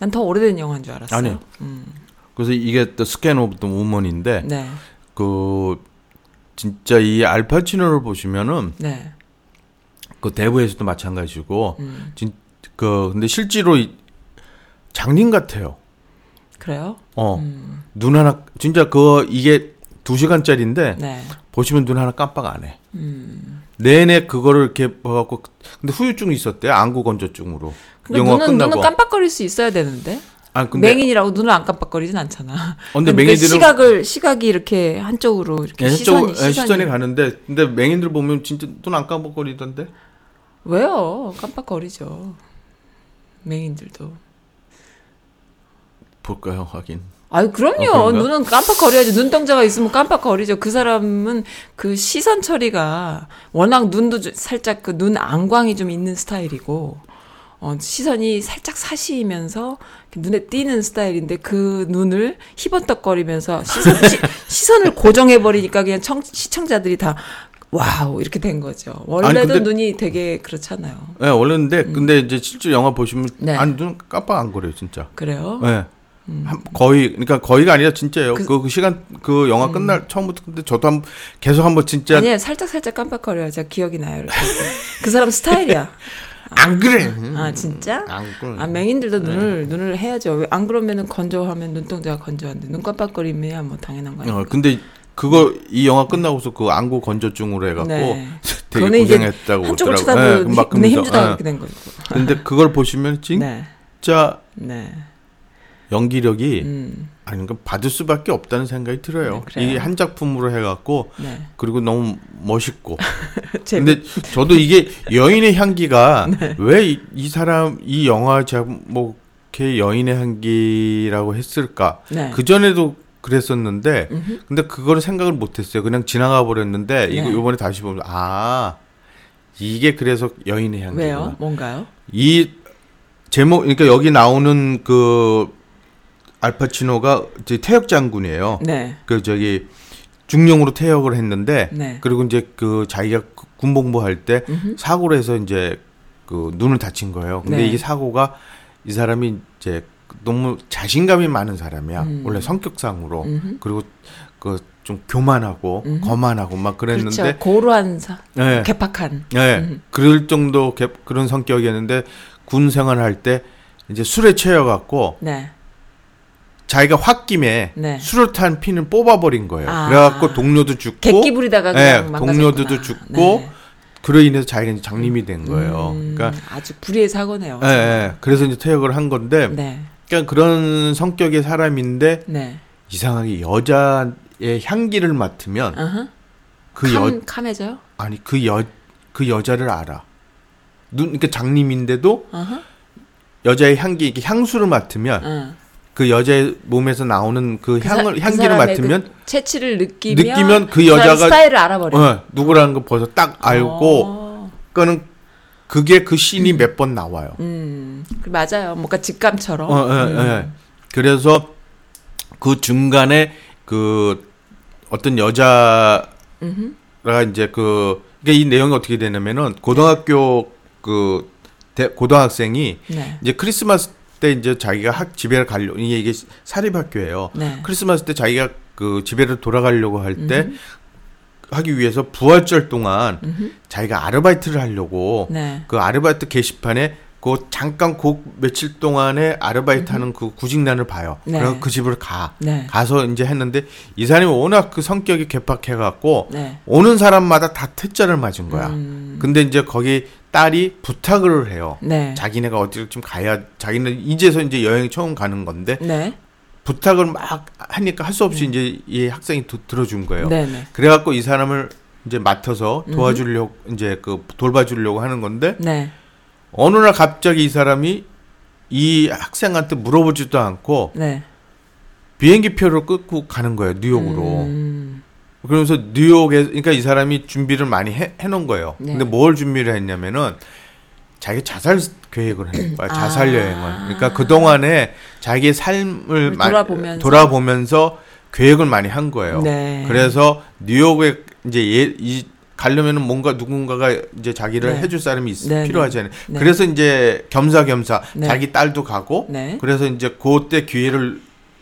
난 더 오래된 영화인 줄 알았어요. 아니요. 그래서 이게 또 Scent of the Woman인데 네. 그 진짜 이 알파치노를 보시면은 네. 그 대부에서도 마찬가지고 음. 진 그 근데 실제로 이 장님 같아요. 그래요? 어. 음. 눈 하나 진짜 그 이게 두 시간짜리인데 네. 보시면 눈 하나 깜빡 안 해. 음. 내내 그거를 이렇게 봐 갖고 근데 후유증이 있었대 안구 건조증으로 영화 눈은, 끝나고 눈은 깜빡거릴 수 있어야 되는데. 아 근데 맹인이라고 눈을 안 깜빡거리진 않잖아. 어, 근데 그러니까 맹인들은- 시각을 시각이 이렇게 한쪽으로 이렇게 예, 시선이, 시선이, 시선이 시선이 가는데 근데 맹인들 보면 진짜 눈 안 깜빡거리던데 왜요? 깜빡거리죠. 맹인들도. 볼까요 확인 아유 그럼요. 어? 눈은 깜빡거려야지. 눈동자가 있으면 깜빡거리죠. 그 사람은 그 시선 처리가 워낙 눈도 좀 살짝 그 눈 안광이 좀 있는 스타일이고 어, 시선이 살짝 사시면서 눈에 띄는 스타일인데 그 눈을 희번떡거리면서 시선, 시, 선을 고정해 버리니까 그냥 청, 시청자들이 다 wow 이렇게 된 거죠. 원래도 아니, 근데- 눈이 되게 그렇잖아요. 네, 원래인데 근데 이제 실제 영화 보시면 음. 네. 아니 눈 깜빡 안 거려요 진짜 그래요? 네. 한- 거의 그러니까 거의가 아니라 진짜예요 그- 그, 그 시간 그 영화 끝날 처음부터 근데 저도 한 계속 한번 진짜 아니에요. 살짝 살짝 깜빡거려요. 제가 기억이 나요. 그 사람 스타일이야. 안 그래 아 진짜? 안 그래 아 맹인들도 눈을 눈을 해야죠. 왜 안 그러면은 건조하면 눈동자가 건조한데 눈 깜빡거리면야 뭐 당연한 거예요. 어, 근데 그거 이 영화 끝나고서 그 안구 건조증으로 해갖고 네. 되게 고생했다고 한쪽을 그러더라고요. 쳐다보고 네, 그러면서, 힘주다가 네. 그렇게 된 거고. 근데 그걸 보시면 진짜 네, 네, 연기력이 음, 아니 그러니까 받을 수밖에 없다는 생각이 들어요. 네, 그래요. 이게 한 작품으로 해갖고 네. 그리고 너무 멋있고. 근데 저도 이게 여인의 향기가 네. 왜이 사람 이 영화 제목에 여인의 향기라고 했을까? 네. 그 전에도 그랬었는데 근데 그거를 생각을 못했어요. 그냥 지나가 버렸는데 이거 네. 이번에 다시 보면 아 이게 그래서 여인의 향기구나. 왜요? 뭔가요? 이 제목 그러니까 여기 나오는 그 알파치노가 이제 퇴역 장군이에요. 네, 그 저기 중령으로 퇴역을 했는데 네. 그리고 이제 그 자기가 그 군복무할 때 사고로 해서 이제 그 눈을 다친 거예요. 근데 네. 이게 사고가 이 사람이 이제 너무 자신감이 많은 사람이야. 음. 원래 성격상으로 음흠. 그리고 그 좀 교만하고 음흠. 거만하고 막 그랬는데 그렇죠. 고루한 사, 네. 개팍한. 네, 음. 그럴 정도 개- 그런 성격이었는데 군 생활할 때 이제 술에 취해갖고 네, 자기가 홧김에 네. 수류탄 핀을 뽑아버린 거예요. 아. 그래갖고 동료도 죽고, 객기 부리다가 네, 동료들도. 죽고, 네. 그로 인해서 자기가 이제 장님이 된 거예요. 음, 그러니까, 아주 불의의 사고네요. 예, 예. 그래서 이제 퇴역을 한 건데, 네, 그러니까 그런 성격의 사람인데 네. 이상하게 여자의 향기를 맡으면 어허. 그 캄, 여, 캄해져요? 아니 그 여, 그 여자를 알아. 눈, 그러니까 장님인데도 어허. 여자의 향기, 이렇게 향수를 맡으면 어. 그 여자의 몸에서 나오는 그그 사- 향을 그 향기를 사람의 맡으면 그 채취를 느끼면 느끼면 그 사람 여자가 스타일을 알아버려. 어, 누구라는 거 벌써 딱 알고 어. 그거는 그게 그 씬이 몇번 나와요. 음. 그 맞아요. 뭔가 직감처럼. 어, 예, 예. 그래서 그 중간에 그 어떤 여자가 이제 그 그러니까 이 내용이 어떻게 되냐면은 고등학교 그 대, 고등학생이 네. 이제 크리스마스 때 이제 자기가 학 집에 가려 이게 이게 사립 학교예요. 네. 크리스마스 때 자기가 그 집에를 돌아가려고 할 때 하기 위해서 부활절 동안 자기가 아르바이트를 하려고 네. 그 아르바이트 게시판에 그 잠깐 그 며칠 동안에 아르바이트 하는 그 구직난을 봐요. 네. 그래서 그 집을 가. 네. 가서 이제 했는데 이 사람이 워낙 그 성격이 개팍해 갖고 네. 오는 사람마다 다 퇴짜를 맞은 거야. 음. 근데 이제 거기 딸이 부탁을 해요. 네. 자기네가 어디를 좀 가야 자기는 이제서 이제 여행 처음 가는 건데 네. 부탁을 막 하니까 할 수 없이 이제 이 학생이 도- 들어준 거예요. 네. 네. 그래갖고 이 사람을 이제 맡아서 도와주려고 이제 그 돌봐주려고 하는 건데 네. 어느 날 갑자기 이 사람이 이 학생한테 물어보지도 않고 네. 비행기 표를 끊고 가는 거예요 뉴욕으로. 음. 그러면서 뉴욕에 그러니까 이 사람이 준비를 많이 해, 해놓은 거예요. 네. 근데 뭘 준비를 했냐면은 자기 자살 계획을 한 거야. 자살 아. 여행을. 그러니까 그 동안에 자기의 삶을 마- 돌아보면서. 돌아보면서 계획을 많이 한 거예요. 네. 그래서 뉴욕에 이제 얘, 이 가려면은 뭔가 누군가가 이제 자기를 네. 해줄 사람이 있, 네, 필요하잖아요. 네. 그래서 이제 겸사겸사 네. 자기 딸도 가고 네. 그래서 이제 그때 기회를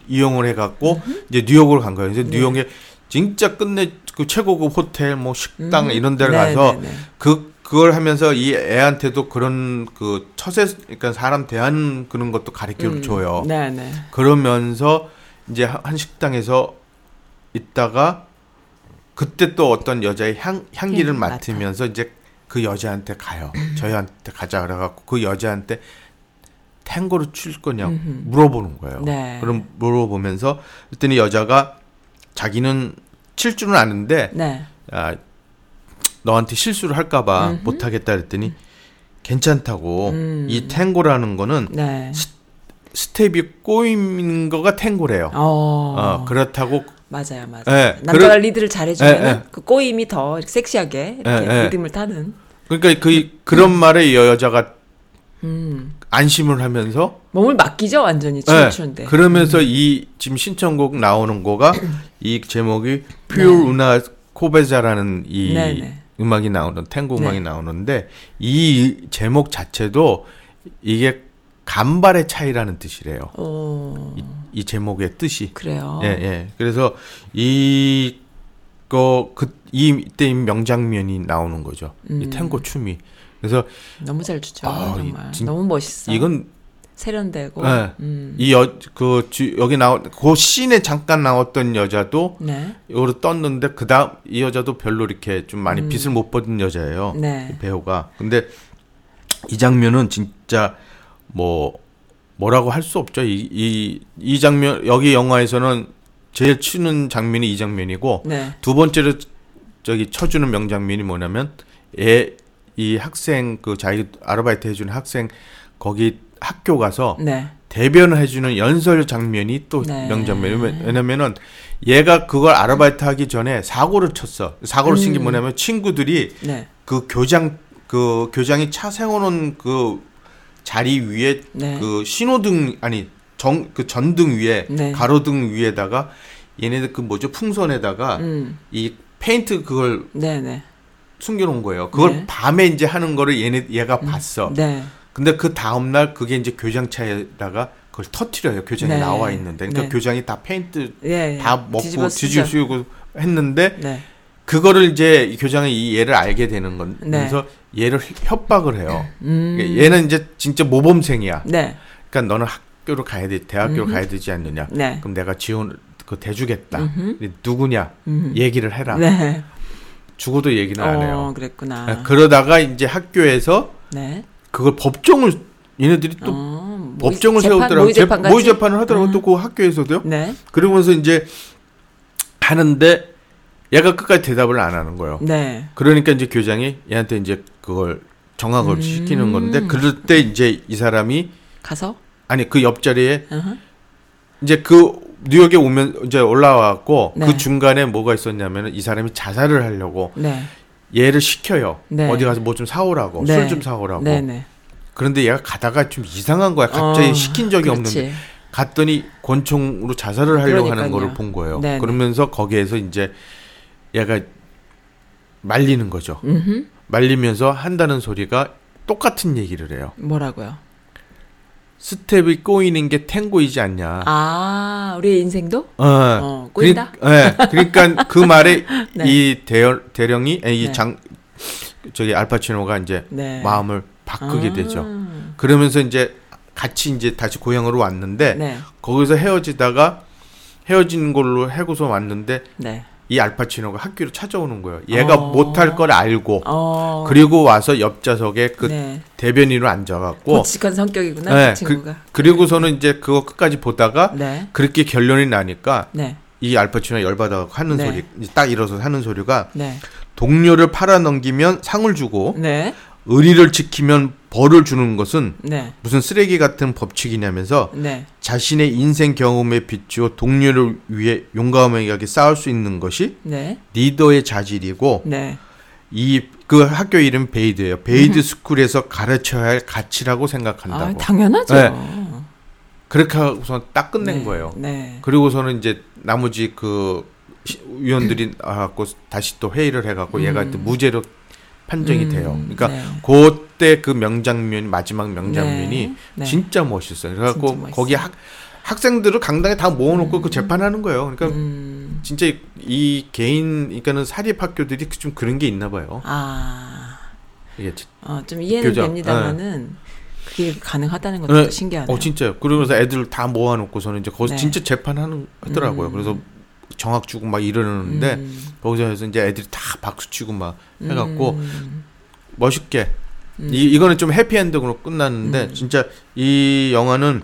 이용을 해갖고 이제 뉴욕으로 간 거예요. 네. 뉴욕에 진짜 끝내 그 최고급 호텔 뭐 식당 음. 이런 데를 네, 가서 네, 네. 그 그걸 하면서 이 애한테도 그런 그 처세 그러니까 사람 대한 그런 것도 가르쳐 음. 줘요. 네. 네. 그러면서 이제 한- 한 식당에서 있다가 그때 또 어떤 여자의 향 향기를. 맡으면서 이제 그 여자한테 가요. 저희한테 가자 그래갖고 그 여자한테 탱고를 출 거냐고 물어보는 거예요. 네. 그럼 물어보면서 그랬더니 여자가 자기는 칠 줄은 아는데 네. 아, 너한테 실수를 할까봐 못하겠다 그랬더니 괜찮다고 음. 이 탱고라는 거는 네. 스텝이 꼬인 거가 탱고래요. 어. 어, 그렇다고 맞아요, 맞아요. 예, 남자가 그러- 리드를 잘해주면 예, 예. 그 꼬임이 더 섹시하게 이렇게. 리듬을 타는. 그러니까 그 그런 말에 이 여자가 음. 안심을 하면서 몸을 맡기죠, 완전히 춤을 예, 추는데. 그러면서 이 지금 신청곡 나오는 거가 이 제목이 Por Una Cabeza라는 이 네, 네. 음악이 나오는 탱고 음악이 네. 나오는데 이 제목 자체도 이게 간발의 차이라는 뜻이래요. 어. 이, 이 제목의 뜻이. 그래요. 예, 예. 그래서 이 거 그 이때 명장면이 나오는 거죠. 이 탱고 춤이. 그래서 너무 잘 추죠, 아, 이 정말. 진- 너무 멋있어. 이건 세련되고. 예. 음. 이 여그 여기 나온 그 씬에 잠깐 나왔던 여자도 네. 이거로 떴는데 그 다음 이 여자도 별로 이렇게 좀 많이 빛을 못 받은 여자예요. 음. 네. 이 배우가. 근데 이 장면은 진짜 뭐 뭐라고 할 수 없죠. 이 이 이 장면 여기 영화에서는 제일 치는 장면이 이 장면이고 네. 두 번째로 저기 쳐주는 명장면이 뭐냐면 애 이 학생 그 자기 아르바이트 해주는 학생 거기 학교 가서 네. 대변을 해주는 연설 장면이 또 네. 명장면이 왜냐면은 얘가 그걸 아르바이트 하기 전에 사고를 쳤어 사고를 친게 음. 뭐냐면 친구들이 네. 그 교장 그 교장이 차 세워놓은 그 자리 위에 네. 그 신호등 아니 정 그 전등 위에 네. 가로등 위에다가 얘네들 그 뭐죠 풍선에다가 음. 이 페인트 그걸 네, 네. 숨겨놓은 거예요. 그걸 네. 밤에 이제 하는 거를 얘네 얘가 봤어. 네. 근데 그 다음 날 그게 이제 교장차에다가 그걸 터트려요. 교장이 네. 나와 있는데. 그러니까 네. 교장이 다 페인트 예. 예. 다 먹고 뒤집어. 쓰고 했는데 네. 그거를 이제 이 교장이 이 얘를 알게 되는 건 네. 그래서 얘를 협박을 해요. 음. 그러니까 얘는 이제 진짜 모범생이야. 네. 그러니까 너는 학교로 가야 돼, 대학교로 가야 되지 않느냐. 네. 그럼 내가 지원 그 대주겠다. 누구냐? 음. 얘기를 해라. 네. 죽어도 얘기는 안 해요. 어, 그랬구나. 아, 그러다가 이제 학교에서 네. 그걸 법정을 얘네들이 또 어, 모의 법정을 재판, 세우더라고. 모의 재- 재판 모의? 재판을 하더라고. 음. 또그 학교에서도요. 네. 그러면서 이제 하는데 얘가 끝까지 대답을 안 하는 거예요. 네. 그러니까 이제 교장이 얘한테 이제 그걸 정학을 음. 시키는 건데 그럴 때 이제 이 사람이 가서 아니 그 옆자리에 어허. 이제 그 뉴욕에 오면 이제 올라왔고 네. 그 중간에 뭐가 있었냐면 이 사람이 자살을 하려고 네. 얘를 시켜요. 네. 어디 가서 뭐 좀 사오라고 네. 술좀 사오라고. 네, 네. 그런데 얘가 가다가 좀 이상한 거야. 갑자기 어, 시킨 적이 그렇지. 없는데 갔더니 권총으로 자살을 하려고 하는 그러니까요. 거를 본 거예요. 그러면서 거기에서 이제 얘가 말리는 거죠. 음흠. 말리면서 한다는 소리가 똑같은 얘기를 해요. 뭐라고요? 스텝이 꼬이는 게 탱고이지 않냐. 아, 우리의 인생도? 어, 어, 꼬인다? 그러, 예, 그러니까 그 말에 네. 이 대열, 대령이 아니, 네. 이장 저기 알파치노가 이제 네. 마음을 바꾸게 아. 되죠. 그러면서 이제 같이 이제 다시 고향으로 왔는데 네. 거기서 헤어지다가 헤어진 걸로 해고서 왔는데 네. 이 알파치노가 학교로 찾아오는 거예요. 얘가 어. 못할 걸 알고 어. 그리고 와서 옆 좌석에 그 네. 대변인으로 앉아갖고 고치한 성격이구나, 네, 그 친구가. 그, 리고서는 이제 그거 끝까지 보다가 네. 그렇게 결론이 나니까 네. 이 알파치노가 열받아 하는 네. 소리 딱 일어서 하는 소리가 네. 동료를 팔아 넘기면 상을 주고 네. 의리를 지키면 벌을 주는 것은 네. 무슨 쓰레기 같은 법칙이냐면서 네. 자신의 인생 경험에 비추어 동료를 위해 용감하게 싸울 수 있는 것이 네. 리더의 자질이고 네. 이그 학교 이름 베어드예요. 베어드 스쿨에서 가르쳐야 할 가치라고 생각한다고. 아, 당연하죠. 네. 그렇게 하고서 딱 끝낸 네. 거예요. 네. 그리고서는 이제 나머지 그 시- 위원들이 나갖고 다시 또 회의를 해갖고 얘가 또 무죄로 판정이 음, 돼요. 그러니까 네. 그때 그 명장면 마지막 명장면이 네, 네. 진짜 멋있어요. 그래갖고 진짜. 거기 학 학생들을 강당에 다 모아놓고 그 재판하는 거예요. 그러니까 음. 진짜 이, 이 개인 그러니까는 사립 학교들이 좀 그런 게 있나 봐요. 아. 이게 지- 어, 좀 이해는. 됩니다만은 그게 가능하다는 것도 네. 신기하네요. 어 진짜요. 그러면서 애들 다 모아놓고서는 이제 거기서 네. 진짜 재판하는 하더라고요. 음. 그래서 정학 주고 막 이러는데 음. 거기서 해서 이제 애들이 다 박수 치고 막 해갖고 음. 멋있게 이 이거는 좀 해피엔딩으로 끝났는데 음. 진짜 이 영화는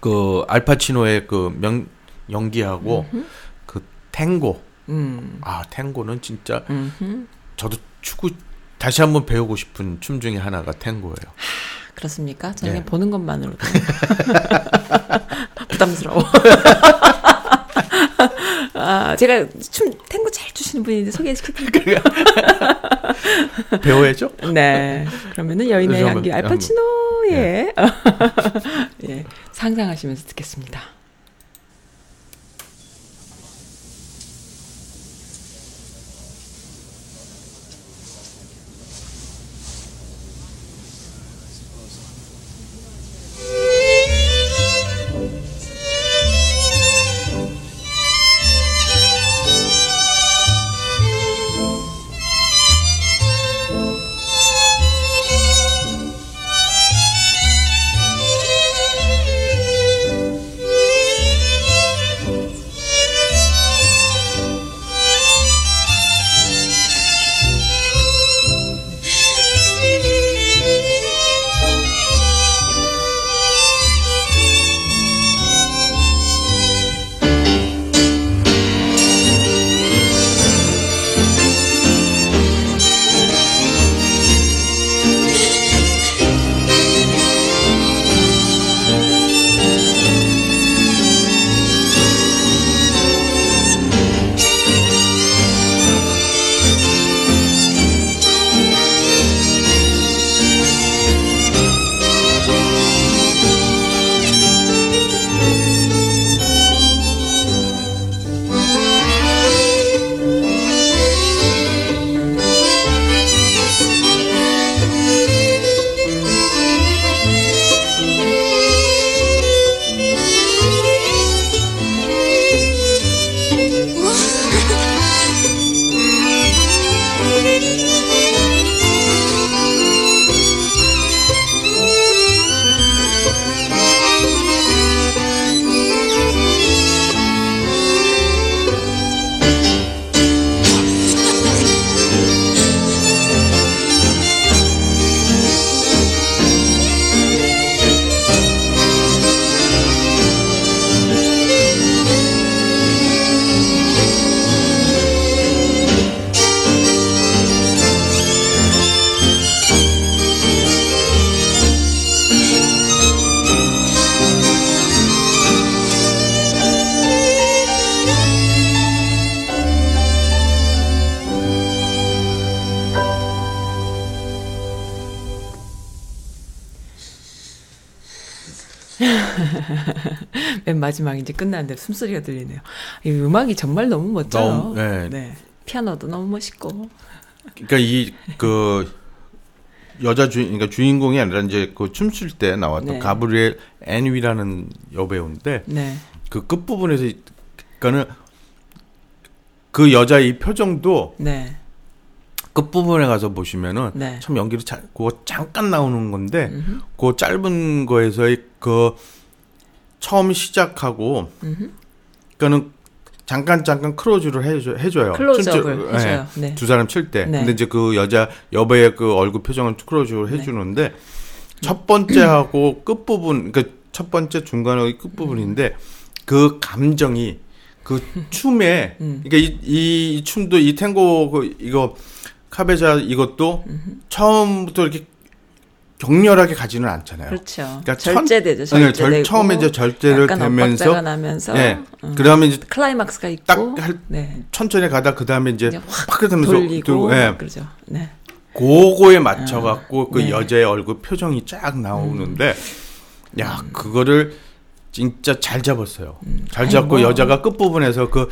그 알파치노의 그 명 연기하고 그 탱고 음. 아 탱고는 진짜 음흠. 저도 축구 다시 한번 배우고 싶은 춤 중에 하나가 탱고예요. 그렇습니까? 저는 네. 보는 것만으로도 부담스러워. 아, 제가 춤 탱고 잘 추시는 분인데 소개시켜드릴게요. 배워야죠? 네. 그러면은 여인의 그래서 향기 한번- 알파치노의 예, 상상하시면서 듣겠습니다. 마지막 이제 끝나는데 숨소리가 들리네요. 이 음악이 정말 너무 멋져요. 너무, 네. 네. 피아노도 너무 멋있고. 그러니까 이 그 여자 주인 그러니까 주인공이 아니라 이제 그 춤출 때 나왔던 네. 가브리엘 앤위라는 여배우인데 네. 그 끝 부분에서 이- 그러니까는 그 여자 이 표정도 네. 끝부분에 가서 보시면은 네. 참 연기를 잘 그거 잠깐 나오는 건데 그 짧은 거에서의 그 처음 시작하고 그러니까는 잠깐 잠깐 클로즈를 해줘, 해줘요. 클로즈업을 해줘요. 예, 네. 두 사람 칠 때. 네. 근데 이제 그 여자 여배의 그 얼굴 표정을 클로즈를 해주는데 첫 번째하고 끝 부분, 그러니까 첫 번째 중간하고 끝 부분인데 그 감정이 그 춤에, 음. 그러니까 이, 이, 이 춤도 이 탱고 그 이거 카베자 이것도 처음부터 이렇게 격렬하게 가지는 않잖아요. 그렇죠. 그러니까 절제되죠. 천- 네, 절-. 처음에 이제 절제를 되면서 나면서 네. 음. 그다음에 이제 클라이막스가 있고 딱 할- 네. 천천히 가다 그 다음에 이제 확확 하면서 돌리고 예, 막 그러죠. 네. 그거에 맞춰 갖고 그 네. 여자의 얼굴 표정이 쫙 나오는데 야 음. 그거를 진짜 잘 잡았어요. 잘 잡고 뭐. 여자가 끝 부분에서 그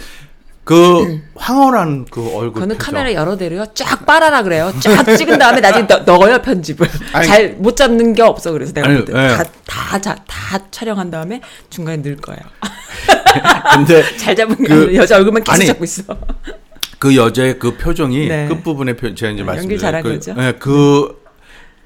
그 황홀한 그 얼굴 표정. 카메라 여러 대로요. 쫙 빨아라 그래요. 쫙 찍은 다음에 나중에 넣, 넣어요 편집을. 잘 못 잡는 게 없어 그래서 내가 아니. 예. 다, 다, 자- 다 촬영한 다음에 중간에 넣을 거예요. 근데 잘 잡은 게 그- 여자 얼굴만 계속 아니, 잡고 있어. 그 여자의 그 표정이 네. 끝 부분에 표, 제가 이제 연기 말씀드린 잘한 그, 거죠. 예, 그,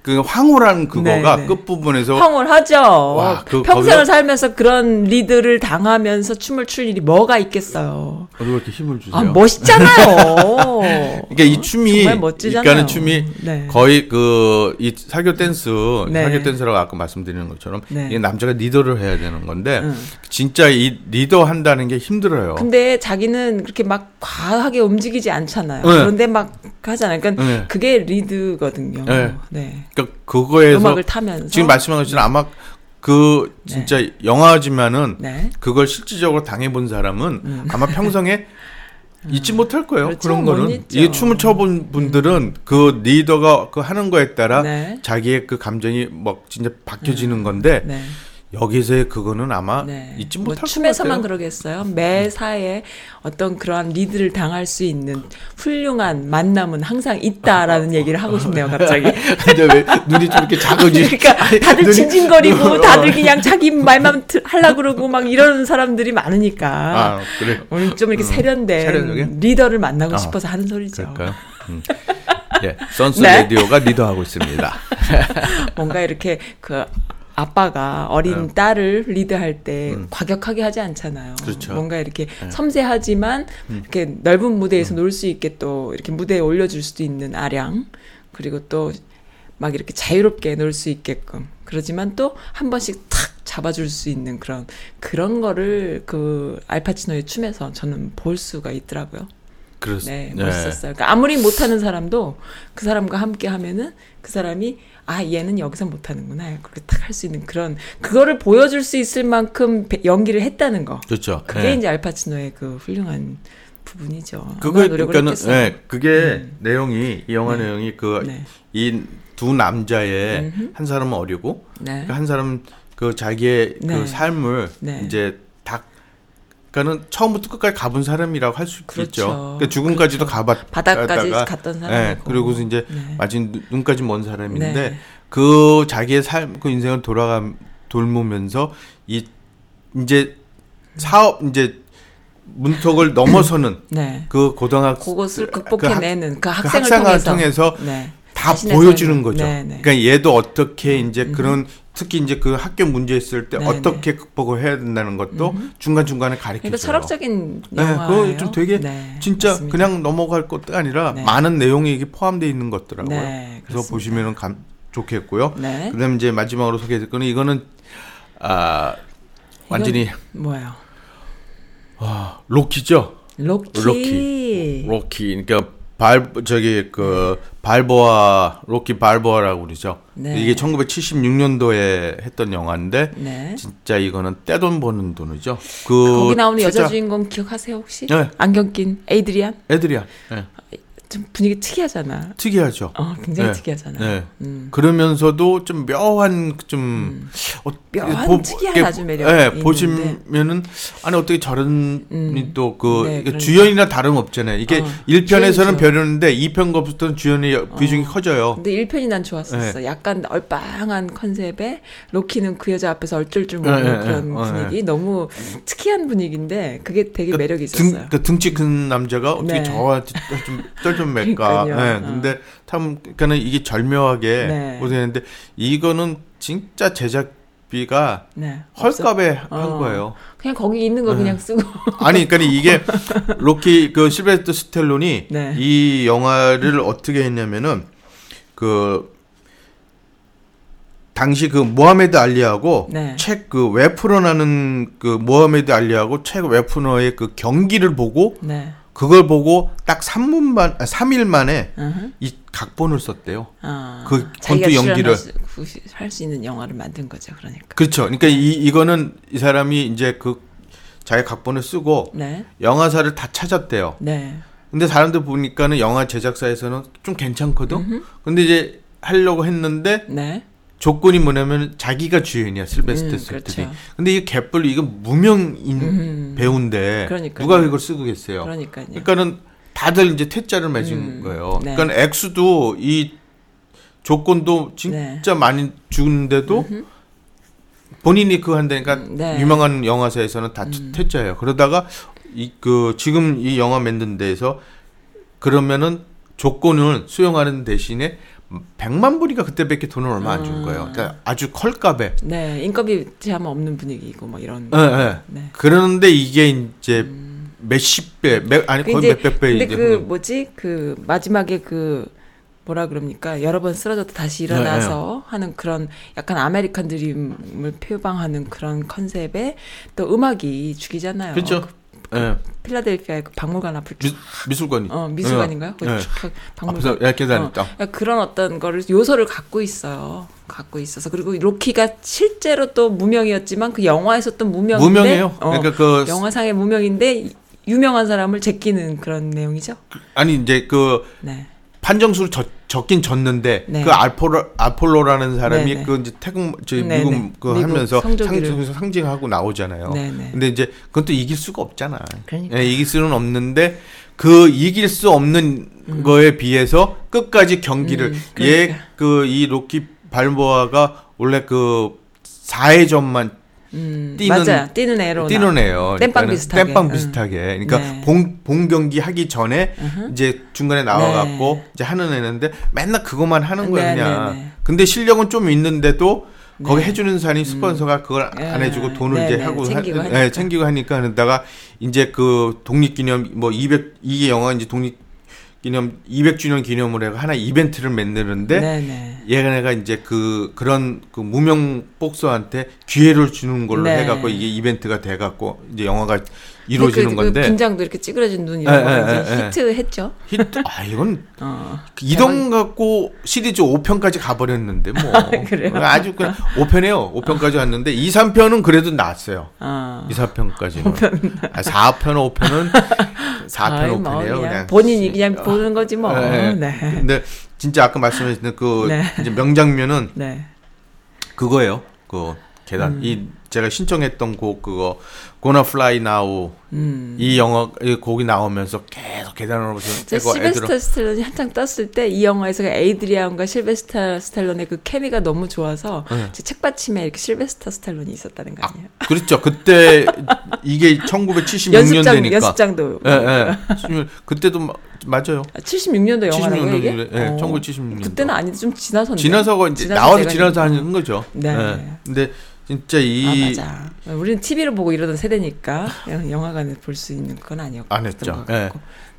그 황홀한 그거가 네, 네. 끝 부분에서 황홀하죠. 와, 그- 평생을 거기가- 살면서 그런 리드를 당하면서 춤을 출 일이 뭐가 있겠어요. 왜 이렇게 힘을 주세요? 아 멋있잖아요. 그러니까 이 춤이 정말 멋지잖아요. 그러니까는 춤이 네. 거의 그 이 사교 댄스 네. 사교 댄스라고 아까 말씀드리는 것처럼 네. 이 남자가 리드를 해야 되는 건데 응. 진짜 이 리드 한다는 게 힘들어요. 근데 자기는 그렇게 막 과하게 움직이지 않잖아요. 네. 그런데 막 하잖아요. 그러니까 네. 그게 리드거든요. 네. 네. 그러니까 그거에서 음악을 타면서 지금 말씀한 것처럼 아마 그 진짜 영화지만은 네. 그걸 실질적으로 당해본 사람은 아마 평생에 잊지 못할 거예요. 음. 그렇죠. 그런 못 거는. 이 춤을 춰본 분들은 그 리더가 그 하는 거에 따라 네. 자기의 그 감정이 막 진짜 바뀌어지는 건데 네. 여기서의 그거는 아마 네. 잊지 뭐 못할 것 춤에서만. 그러겠어요. 매사에 어떤 그러한 리드를 당할 수 있는 훌륭한 만남은 항상 있다라는 얘기를 하고 싶네요, 갑자기. 근데 왜 눈이 좀 이렇게 작아지? 그러니까 다들 징징거리고 어. 다들 그냥 자기 말만 들- 하려고 그러고 막 이러는 사람들이 많으니까. 아 그래. 오늘 좀 이렇게 세련된 세련되게? 리더를 만나고 아, 싶어서 하는 소리죠. 음. 예, 선스 네. 레디오가 리더하고 있습니다. 뭔가 이렇게 그 아빠가 어린 딸을 리드할 때 과격하게 하지 않잖아요. 음. 그렇죠. 음. 뭔가 이렇게 섬세하지만 이렇게 넓은 무대에서 놀수 있게 또 이렇게 무대에 올려줄 수도 있는 아량 그리고 또 막 이렇게 자유롭게 놀 수 있게끔 그러지만 또 한 번씩 탁 잡아줄 수 있는 그런 그런 거를 그 알파치노의 춤에서 저는 볼 수가 있더라고요. 그렇습니다. 네, 멋있었어요. 그러니까 아무리 못하는 사람도 그 사람과 함께 하면은 그 사람이 아 얘는 여기서 못하는구나 그렇게 딱 할 수 있는 그런 그거를 보여줄 수 있을 만큼 배- 연기를 했다는 거. 그렇죠. 그게 예. 이제 알파치노의 그 훌륭한 부분이죠. 그거 그러니까는. 예, 그게 내용이 이 영화 내용이 그 네. 이두 남자의 한 사람은 어리고 네. 그한 사람은 그 자기의 네. 그 삶을 네. 이제 다 그러니까는 처음부터 끝까지 가본 사람이라고 할수 그렇죠. 있죠. 그러니까 죽음까지도 그렇죠. 가봤 바닥까지 갔던 예, 사람이고. 그리고서 이제 네. 마침 눈- 눈까지 먼 사람인데 네. 그 자기의 삶, 그 인생을 돌아가 돌보면서 이 이제 사업 이제 문턱을 넘어서는 네. 그 고등학 그것을 그 극복해내는 그, 학- 학생을, 학생을 통해서, 통해서 네. 다 보여주는. 거죠. 네, 네. 그러니까 얘도 어떻게 이제 그런 특히 이제 그 학교 문제 있을 때 네, 어떻게 극복을 해야 된다는 것도 중간 중간에 가르쳐 그러니까 줘요. 철학적인 네, 영화예요. 그거 좀 되게 네, 진짜 맞습니다. 그냥 넘어갈 것도 아니라 네. 많은 내용이 이게 포함되어 있는 것더라고요. 네, 그래서. 보시면은 감, 좋겠고요. 네. 그다음에 이제 마지막으로 소개해드릴 거는 이거는 아 완전히 뭐예요? 로키죠. 로키. 로키. 로키. 그러니까 발 저기 그 발보아 로키 발보아라고 그러죠. 네. 이게 1976년도에 했던 영화인데 네. 진짜 이거는 떼돈 버는 돈이죠. 그 거기 나오는 여자 주인공 기억하세요 혹시? 네. 안경 낀 에이드리안? 애드리안. 예. 좀 분위기 특이하잖아. 특이하죠. 어, 굉장히 네. 특이하잖아. 네. 음. 그러면서도 좀 묘한 좀 어, 묘한 특이한 이렇게 아주 매력이 예, 있는데. 보시면은 아니 어떻게 저런 음. 또그 네, 그러니까. 주연이나 다름 없잖아요. 이게 어, 일 1편에서는 주연이죠. 별로인데 2편 거부터는 주연의 비중이 커져요. 근데 1편이 난 좋았었어. 네. 약간 얼빵한 컨셉에 로키는 그 여자 앞에서 어쩔 줄 모르는 네, 네, 그런 네. 어, 분위기. 너무 특이한 분위기인데 그게 되게 매력이 등, 있었어요. 그 등치 큰 남자가 어떻게 네. 저한테 좀떨좀 그러니까요. 예, 어. 근데 참 그러니까는 이게 절묘하게 네. 고생했는데 이거는 진짜 제작 비가 네. 헐값에 한 어. 거예요. 그냥 거기 있는 거 네. 그냥 쓰고. 아니, 그러니까 이게 로키 그 실베스터 스텔론이 네. 이 영화를 어떻게 했냐면은 그 당시 그 모하메드 알리하고 네. 책그 웨프너라는 그 모하메드 알리하고 책 웨프너의 그 경기를 보고 네. 그걸 보고 딱 3분 만, 아, 3일 만에 으흠. 이 각본을 썼대요. 아, 그 권투 연기를. 할 수 있는 영화를 만든 거죠. 그러니까. 그렇죠. 그러니까 이 이거는 이 사람이 이제 그 자기 각본을 쓰고 네. 영화사를 다 찾았대요. 네. 근데 사람들 보니까는 영화 제작사에서는 좀 괜찮거든. 근데 이제 하려고 했는데 네. 조건이 뭐냐면 자기가 주연이야 실베스트 음, 스텔론이. 그렇죠. 근데 이게 개뿔 이거 무명인 음. 배우인데 그러니까요. 누가 이걸 쓰겠어요. 그러니까요. 그러니까는 다들 이제 퇴짜를 맺은 음, 거예요. 네. 그러니까 액수도 이 조건도 진짜 많이 주는데도 본인이 그거 한다니까 음, 네. 유명한 영화사에서는 다 퇴짜예요. 그러다가 이 그 지금 이 영화 만든 데에서 그러면은 조건을 수용하는 대신에 100만 불이가 그때밖에 돈을 얼마 안 준 거예요. 그러니까 아주 헐값에. 네. 인건비 제하면 없는 분위기고 뭐 이런. 예, 예. 네. 그러는데 이게 이제 몇십 배, 몇- 아니 거의 몇백 배 근데 그 흐르는 뭐지 그 마지막에 그 뭐라 그럽니까 여러 번 쓰러져도 다시 네, 일어나서 하는 그런 약간 아메리칸 드림을 표방하는 그런 컨셉에 또 음악이 죽이잖아요. 그렇죠. 그 예. 필라델피아의 그 박물관 앞을 미, 쭉 미술관이. 어, 미술관인가요? 예. 그 앞에서 박물관. 이렇게 어. 그러니까 그런 어떤 거를 요소를 갖고 있어요. 갖고 있어서 그리고 로키가 실제로 또 무명이었지만 그 영화에서 또 무명인데 무명해요. 어, 그러니까 그 영화상의 무명인데 유명한 사람을 제끼는 그런 내용이죠. 아니 이제 그 네. 판정수를 적, 적긴 졌는데 네. 그 알폴로 알폴로라는 사람이 네, 네. 그 이제 태국 저 네, 미국 네. 그 미국 하면서. 상징에서 상징하고 나오잖아요. 네, 네. 근데 이제 그건 또 이길 수가 없잖아. 그러니까. 예, 이길 수는 없는데 그 이길 수 없는 거에 비해서 끝까지 경기를 음, 그러니까. 얘그이 로키 발보아가 원래 그 4회전만 음, 뛰는- 맞아요. 뛰는 애로 뛰는 애요. 땜빵 비슷하게. 땜빵 응. 비슷하게. 그러니까 네. 본, 본 경기 하기 전에 으흠. 이제 중간에 나와 갖고 네. 이제 하는 애는데 맨날 그것만 하는 거야 네, 그냥. 네, 네. 근데 실력은 좀 있는데도 거기 네. 해주는 사람이 스폰서가 그걸 안 네. 해주고 돈을 네, 이제 네. 하고 챙기고 하, 하니까. 네, 챙기고 하니까 그러다가 이제 그 독립기념 뭐 200 이게 영화 이제 독립 기념 200주년 기념으로 해가 하나 이벤트를 만드는데 네, 네. 얘네가 이제 그 그런 그 무명 복서한테 기회를 주는 걸로 네. 해갖고 이게 이벤트가 돼갖고 이제 영화가 이루어지는 그, 건데 그 긴장도 이렇게 찌그러진 눈 예, 이런 거 예, 이제 예, 예. 히트했죠. 히트 아 이건 어. 이동 갖고 시리즈 5편까지 가버렸는데 뭐 그래요? 아주 그냥 5편이에요 5편까지 왔는데 2, 3편은 그래도 어. 2, 4편까지는 아, 4편 5편은 4편 아이, 5편이에요 뭐 그냥 그냥 본인이 그냥 보는 거지 뭐. 예, 예. 네. 근데 진짜 아까 말씀하신 그 네. 이제 명장면은 네. 그거예요. 그 계단. 음. 이 제가 신청했던 곡 그거 Gonna Fly Now 음. 이 영화 이 곡이 나오면서 계속 계단으로 실베스터 스텔론이 한창 떴을 때 이 영화에서 그 에이드리안과 실베스터 스텔론의 그 케미가 너무 좋아서 네. 제 책받침에 이렇게 실베스터 스텔론이 있었다는 거 아니에요? 그렇죠. 그때 이게 1976년대니까. 연습장 연습장 도 예, 예. 그때도 마- 맞아요. 아, 76년도 영화라고 이게? 76년도. 예, 어. 1976년도. 그때는 아니지 좀 지나서인데. 지나서가 이제 지나서 나와서 지나서 하는 거죠. 네. 예. 근데 진짜 이 아 맞아. 우리는 TV로 보고 이러던 세대니까 영- 영화관에 볼 수 있는 건 아니었고. 안 했죠. 것 예. 네,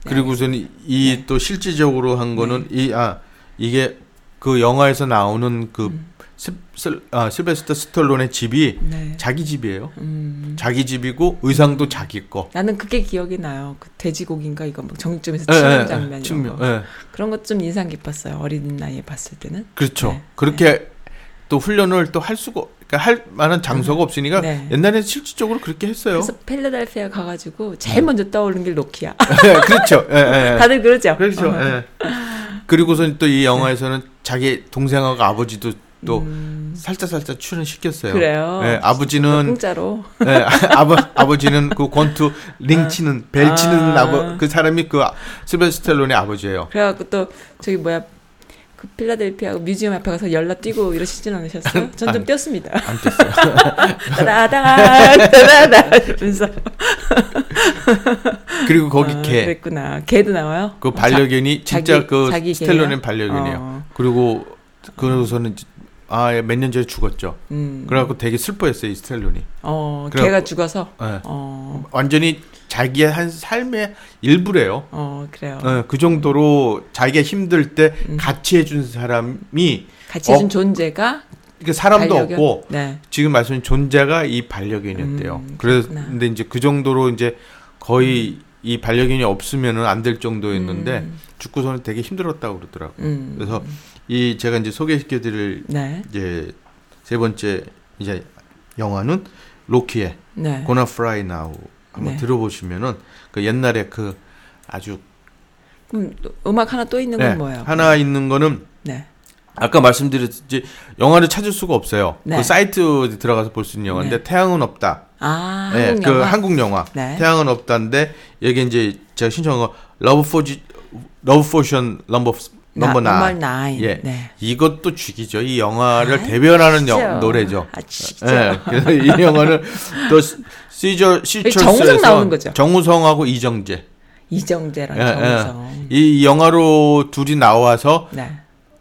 그리고서는 이또 실질적으로 한 거는 이아 이게 그 영화에서 나오는 그 음. 실, 실, 아, 실베스터 스털론의 집이 네. 자기 집이에요. 음. 자기 집이고 의상도 자기 거. 나는 그게 기억이 나요. 그 돼지고기인가 이거 막 정육점에서 예, 치는 예, 장면 예, 이런 거. 예. 그런 것 좀 인상 깊었어요. 어린 나이에 봤을 때는. 그렇죠. 네. 그렇게 또 훈련을 또 할 수가 그러니까 할 만한 장소가 없으니까 네. 옛날에 실질적으로 그렇게 했어요. 그래서 펠레달피아 가가지고 제일 먼저 떠오르는 게 로키야. 그렇죠. 예, 예, 예. 다들 그러죠. 그렇죠. 어. 예. 그리고선 또 이 영화에서는 자기 동생하고 아버지도 또 살짝 살짝 출연시켰어요. 음. 그래요? 네, 아버지는 공짜로. 네, 아버 아버지는 그 권투 링 치는 벨 치는 아. 아버 그 사람이 그 스베스텔론의 아버지예요. 그래갖고 또 저기 뭐야 그 필라델피아 뮤지엄 앞에 가서 열나 뛰고 이러시진 않으셨어요? 전좀 안- 뛰었습니다. 안. 따다당 따다당 이러면서 그리고 거기 아, 개. 그랬구나. 개도 나와요? 그 어, 반려견이 자- 진짜 자기- 그 자기 개예요? 반려견이에요. 어. 그리고 그러고서는 아 몇 년 전에 죽었죠. 음. 그래갖고 되게 슬퍼했어요 이 스텔론이. 어, 그래갖고- 개가 죽어서 예. 어, 완전히 자기의 한 삶의 일부래요. 어 그래요. 예, 그 정도로 자기가 힘들 때 음. 같이 해준 사람이 같이 해준 어, 존재가 그 사람도 반려견? 없고 네. 지금 말씀하신 존재가 이 반려견이었대요. 음, 그래서. 근데 이제 그 정도로 이제 거의 이 반려견이 없으면은 안 될 정도였는데 죽고서는 되게 힘들었다고 그러더라고요. 음. 그래서 이 제가 이제 소개시켜드릴 네. 이제 세 번째 이제 영화는 로키의 네. 고나 프라이 나우 한번 네. 들어보시면은 그 옛날에 그 아주 또 음악 하나 또 있는 건 네, 뭐예요? 하나 있는 거는 네. 아까 말씀드렸지 영화를 찾을 수가 없어요. 네. 그 사이트 들어가서 볼 수 있는 영화인데 네. 태양은 없다. 아, 네, 한국 그 영화. 한국 영화 네. 태양은 없다인데 여기 이제 제가 신청한 거 Love Po- Love Potion Number Number Ni-. 예. 네. 이것도 죽이죠. 이 영화를 아, 대변하는 영-. 노래죠. 아, 진짜. 예. 그래서 이 영화는 또 시저 시철스에서 정우성? 정우성하고 이정재. 이정재랑 예, 예. 정우성. 이 영화로 둘이 나와서 네.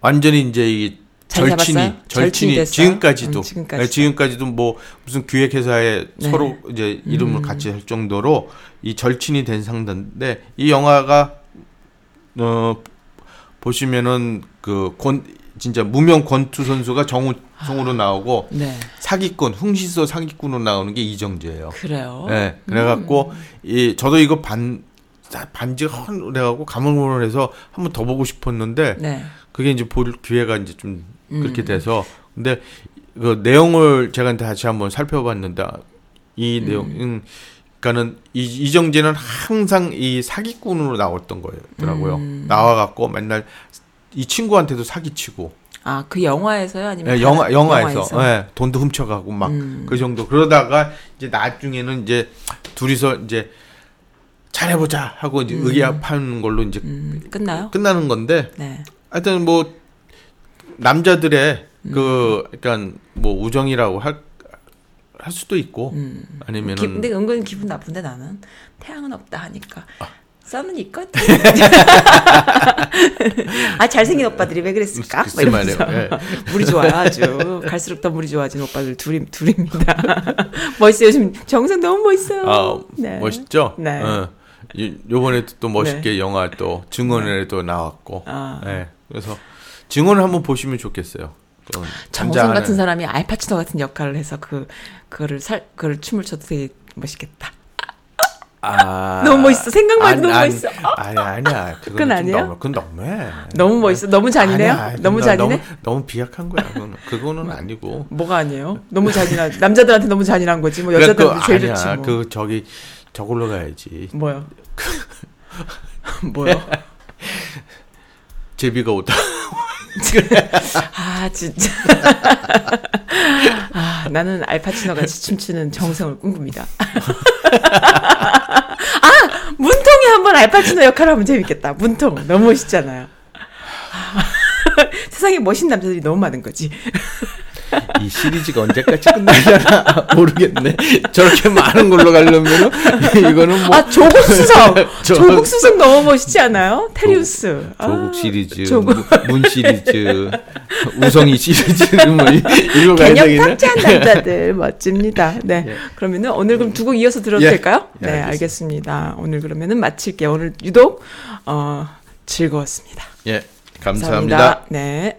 완전히 이제 이잘 절친이? 절친이 절친이? 지금까지도 음, 지금까지도. 예, 지금까지도 뭐 무슨 기획 회사에 네. 서로 이제 이름을 음. 같이 할 정도로 이 절친이 된 상대인데 이 영화가 어 보시면은 그권 진짜 무명 권투 선수가 정우성으로 나오고 네. 사기꾼 흥시소 사기꾼으로 나오는 게 이정재예요. 그래요. 예, 그래갖고 이 저도 이거 반 반지 헌 그래갖고 가물가물해서 한번 더 보고 싶었는데 네. 그게 이제 볼 기회가 이제 좀 그렇게 음. 돼서 근데 그 내용을 제가 다시 한번 살펴봤는데 이 음. 내용 그러니까는 이 이정재는 항상 이 사기꾼으로 나왔던 거더라고요. 음. 나와갖고 맨날 이 친구한테도 사기치고 아, 그 영화에서요? 아니면 예, 다른- 영화 영화에서, 영화에서? 예, 돈도 훔쳐가고 막 음. 그 정도 그러다가 이제 나중에는 이제 둘이서 이제 잘해보자 하고 이제 의합하는 걸로 이제 음, 끝나요? 끝나는 건데 네. 하여튼 뭐 남자들의 음. 그 약간 뭐 우정이라고 할, 할 수도 있고 음. 아니면은 기, 근데 은근 기분 나쁜데 나는 태양은 없다 하니까 아. 썸은 있거든. 아 잘생긴 오빠들이 왜 그랬을까? 막 글쎄 이러면서. 예. 물이 좋아요 아주 갈수록 더 물이 좋아지는 오빠들 둘이 둘입니다. 멋있어요 요즘 정상 너무 멋있어요. 아 네. 멋있죠? 네. 어. 요- 요번에 또 멋있게 영화 또 증언에도 나왔고 아. 예. 그래서 증언을 한번 보시면 좋겠어요. 또 정우성 같은 사람이 알파치노 같은 역할을 해서 그 그거를 살 그걸 춤을 춰도 되게 멋있겠다. 아, 너무 멋있어. 생각만 해도 너무 아니, 멋있어. 아니 아니야. 그건 그건? 너무, 그건 너무해. 너무 멋있어. 너무 잔인해요? 아니야, 아니, 너무 나- 잔인해? 너무, 너무 비약한 거야. 그거는 그거는 아니고. 뭐가 아니에요? 너무 잔인한 남자들한테 너무 잔인한 거지. 뭐 그러니까 여자들한테 제일 아니야. 좋지 뭐. 그 저기 저걸로 가야지. 뭐요? 뭐요? 제비가 오다. 아 진짜. 아 나는 알파치노 같이 춤추는 정성을 꿈꿉니다. 아 문통이 한번 알파치노 역할 하면 재밌겠다. 문통 너무 멋있잖아요. 세상에 멋있는 남자들이 너무 많은 거지. 이 시리즈가 언제까지 끝나려나 모르겠네. 저렇게 많은 걸로 가려면은 이거는 뭐 아 조국 수석, 저- 조국 수석 너무 멋있지 않아요? 테리우스. 아, 조국 시리즈, 조국. 문- 문 시리즈, 우성이 시리즈 뭐 이- 이거 가야 개념 되겠네. 탑재한 남자들 멋집니다. 네. 예. 그러면은 오늘 그럼 두 곡 이어서 들어도 예. 될까요? 예, 네, 알겠습니다. 오늘 그러면은 마칠게요. 오늘 유독 어 즐거웠습니다. 예, 감사합니다. 네.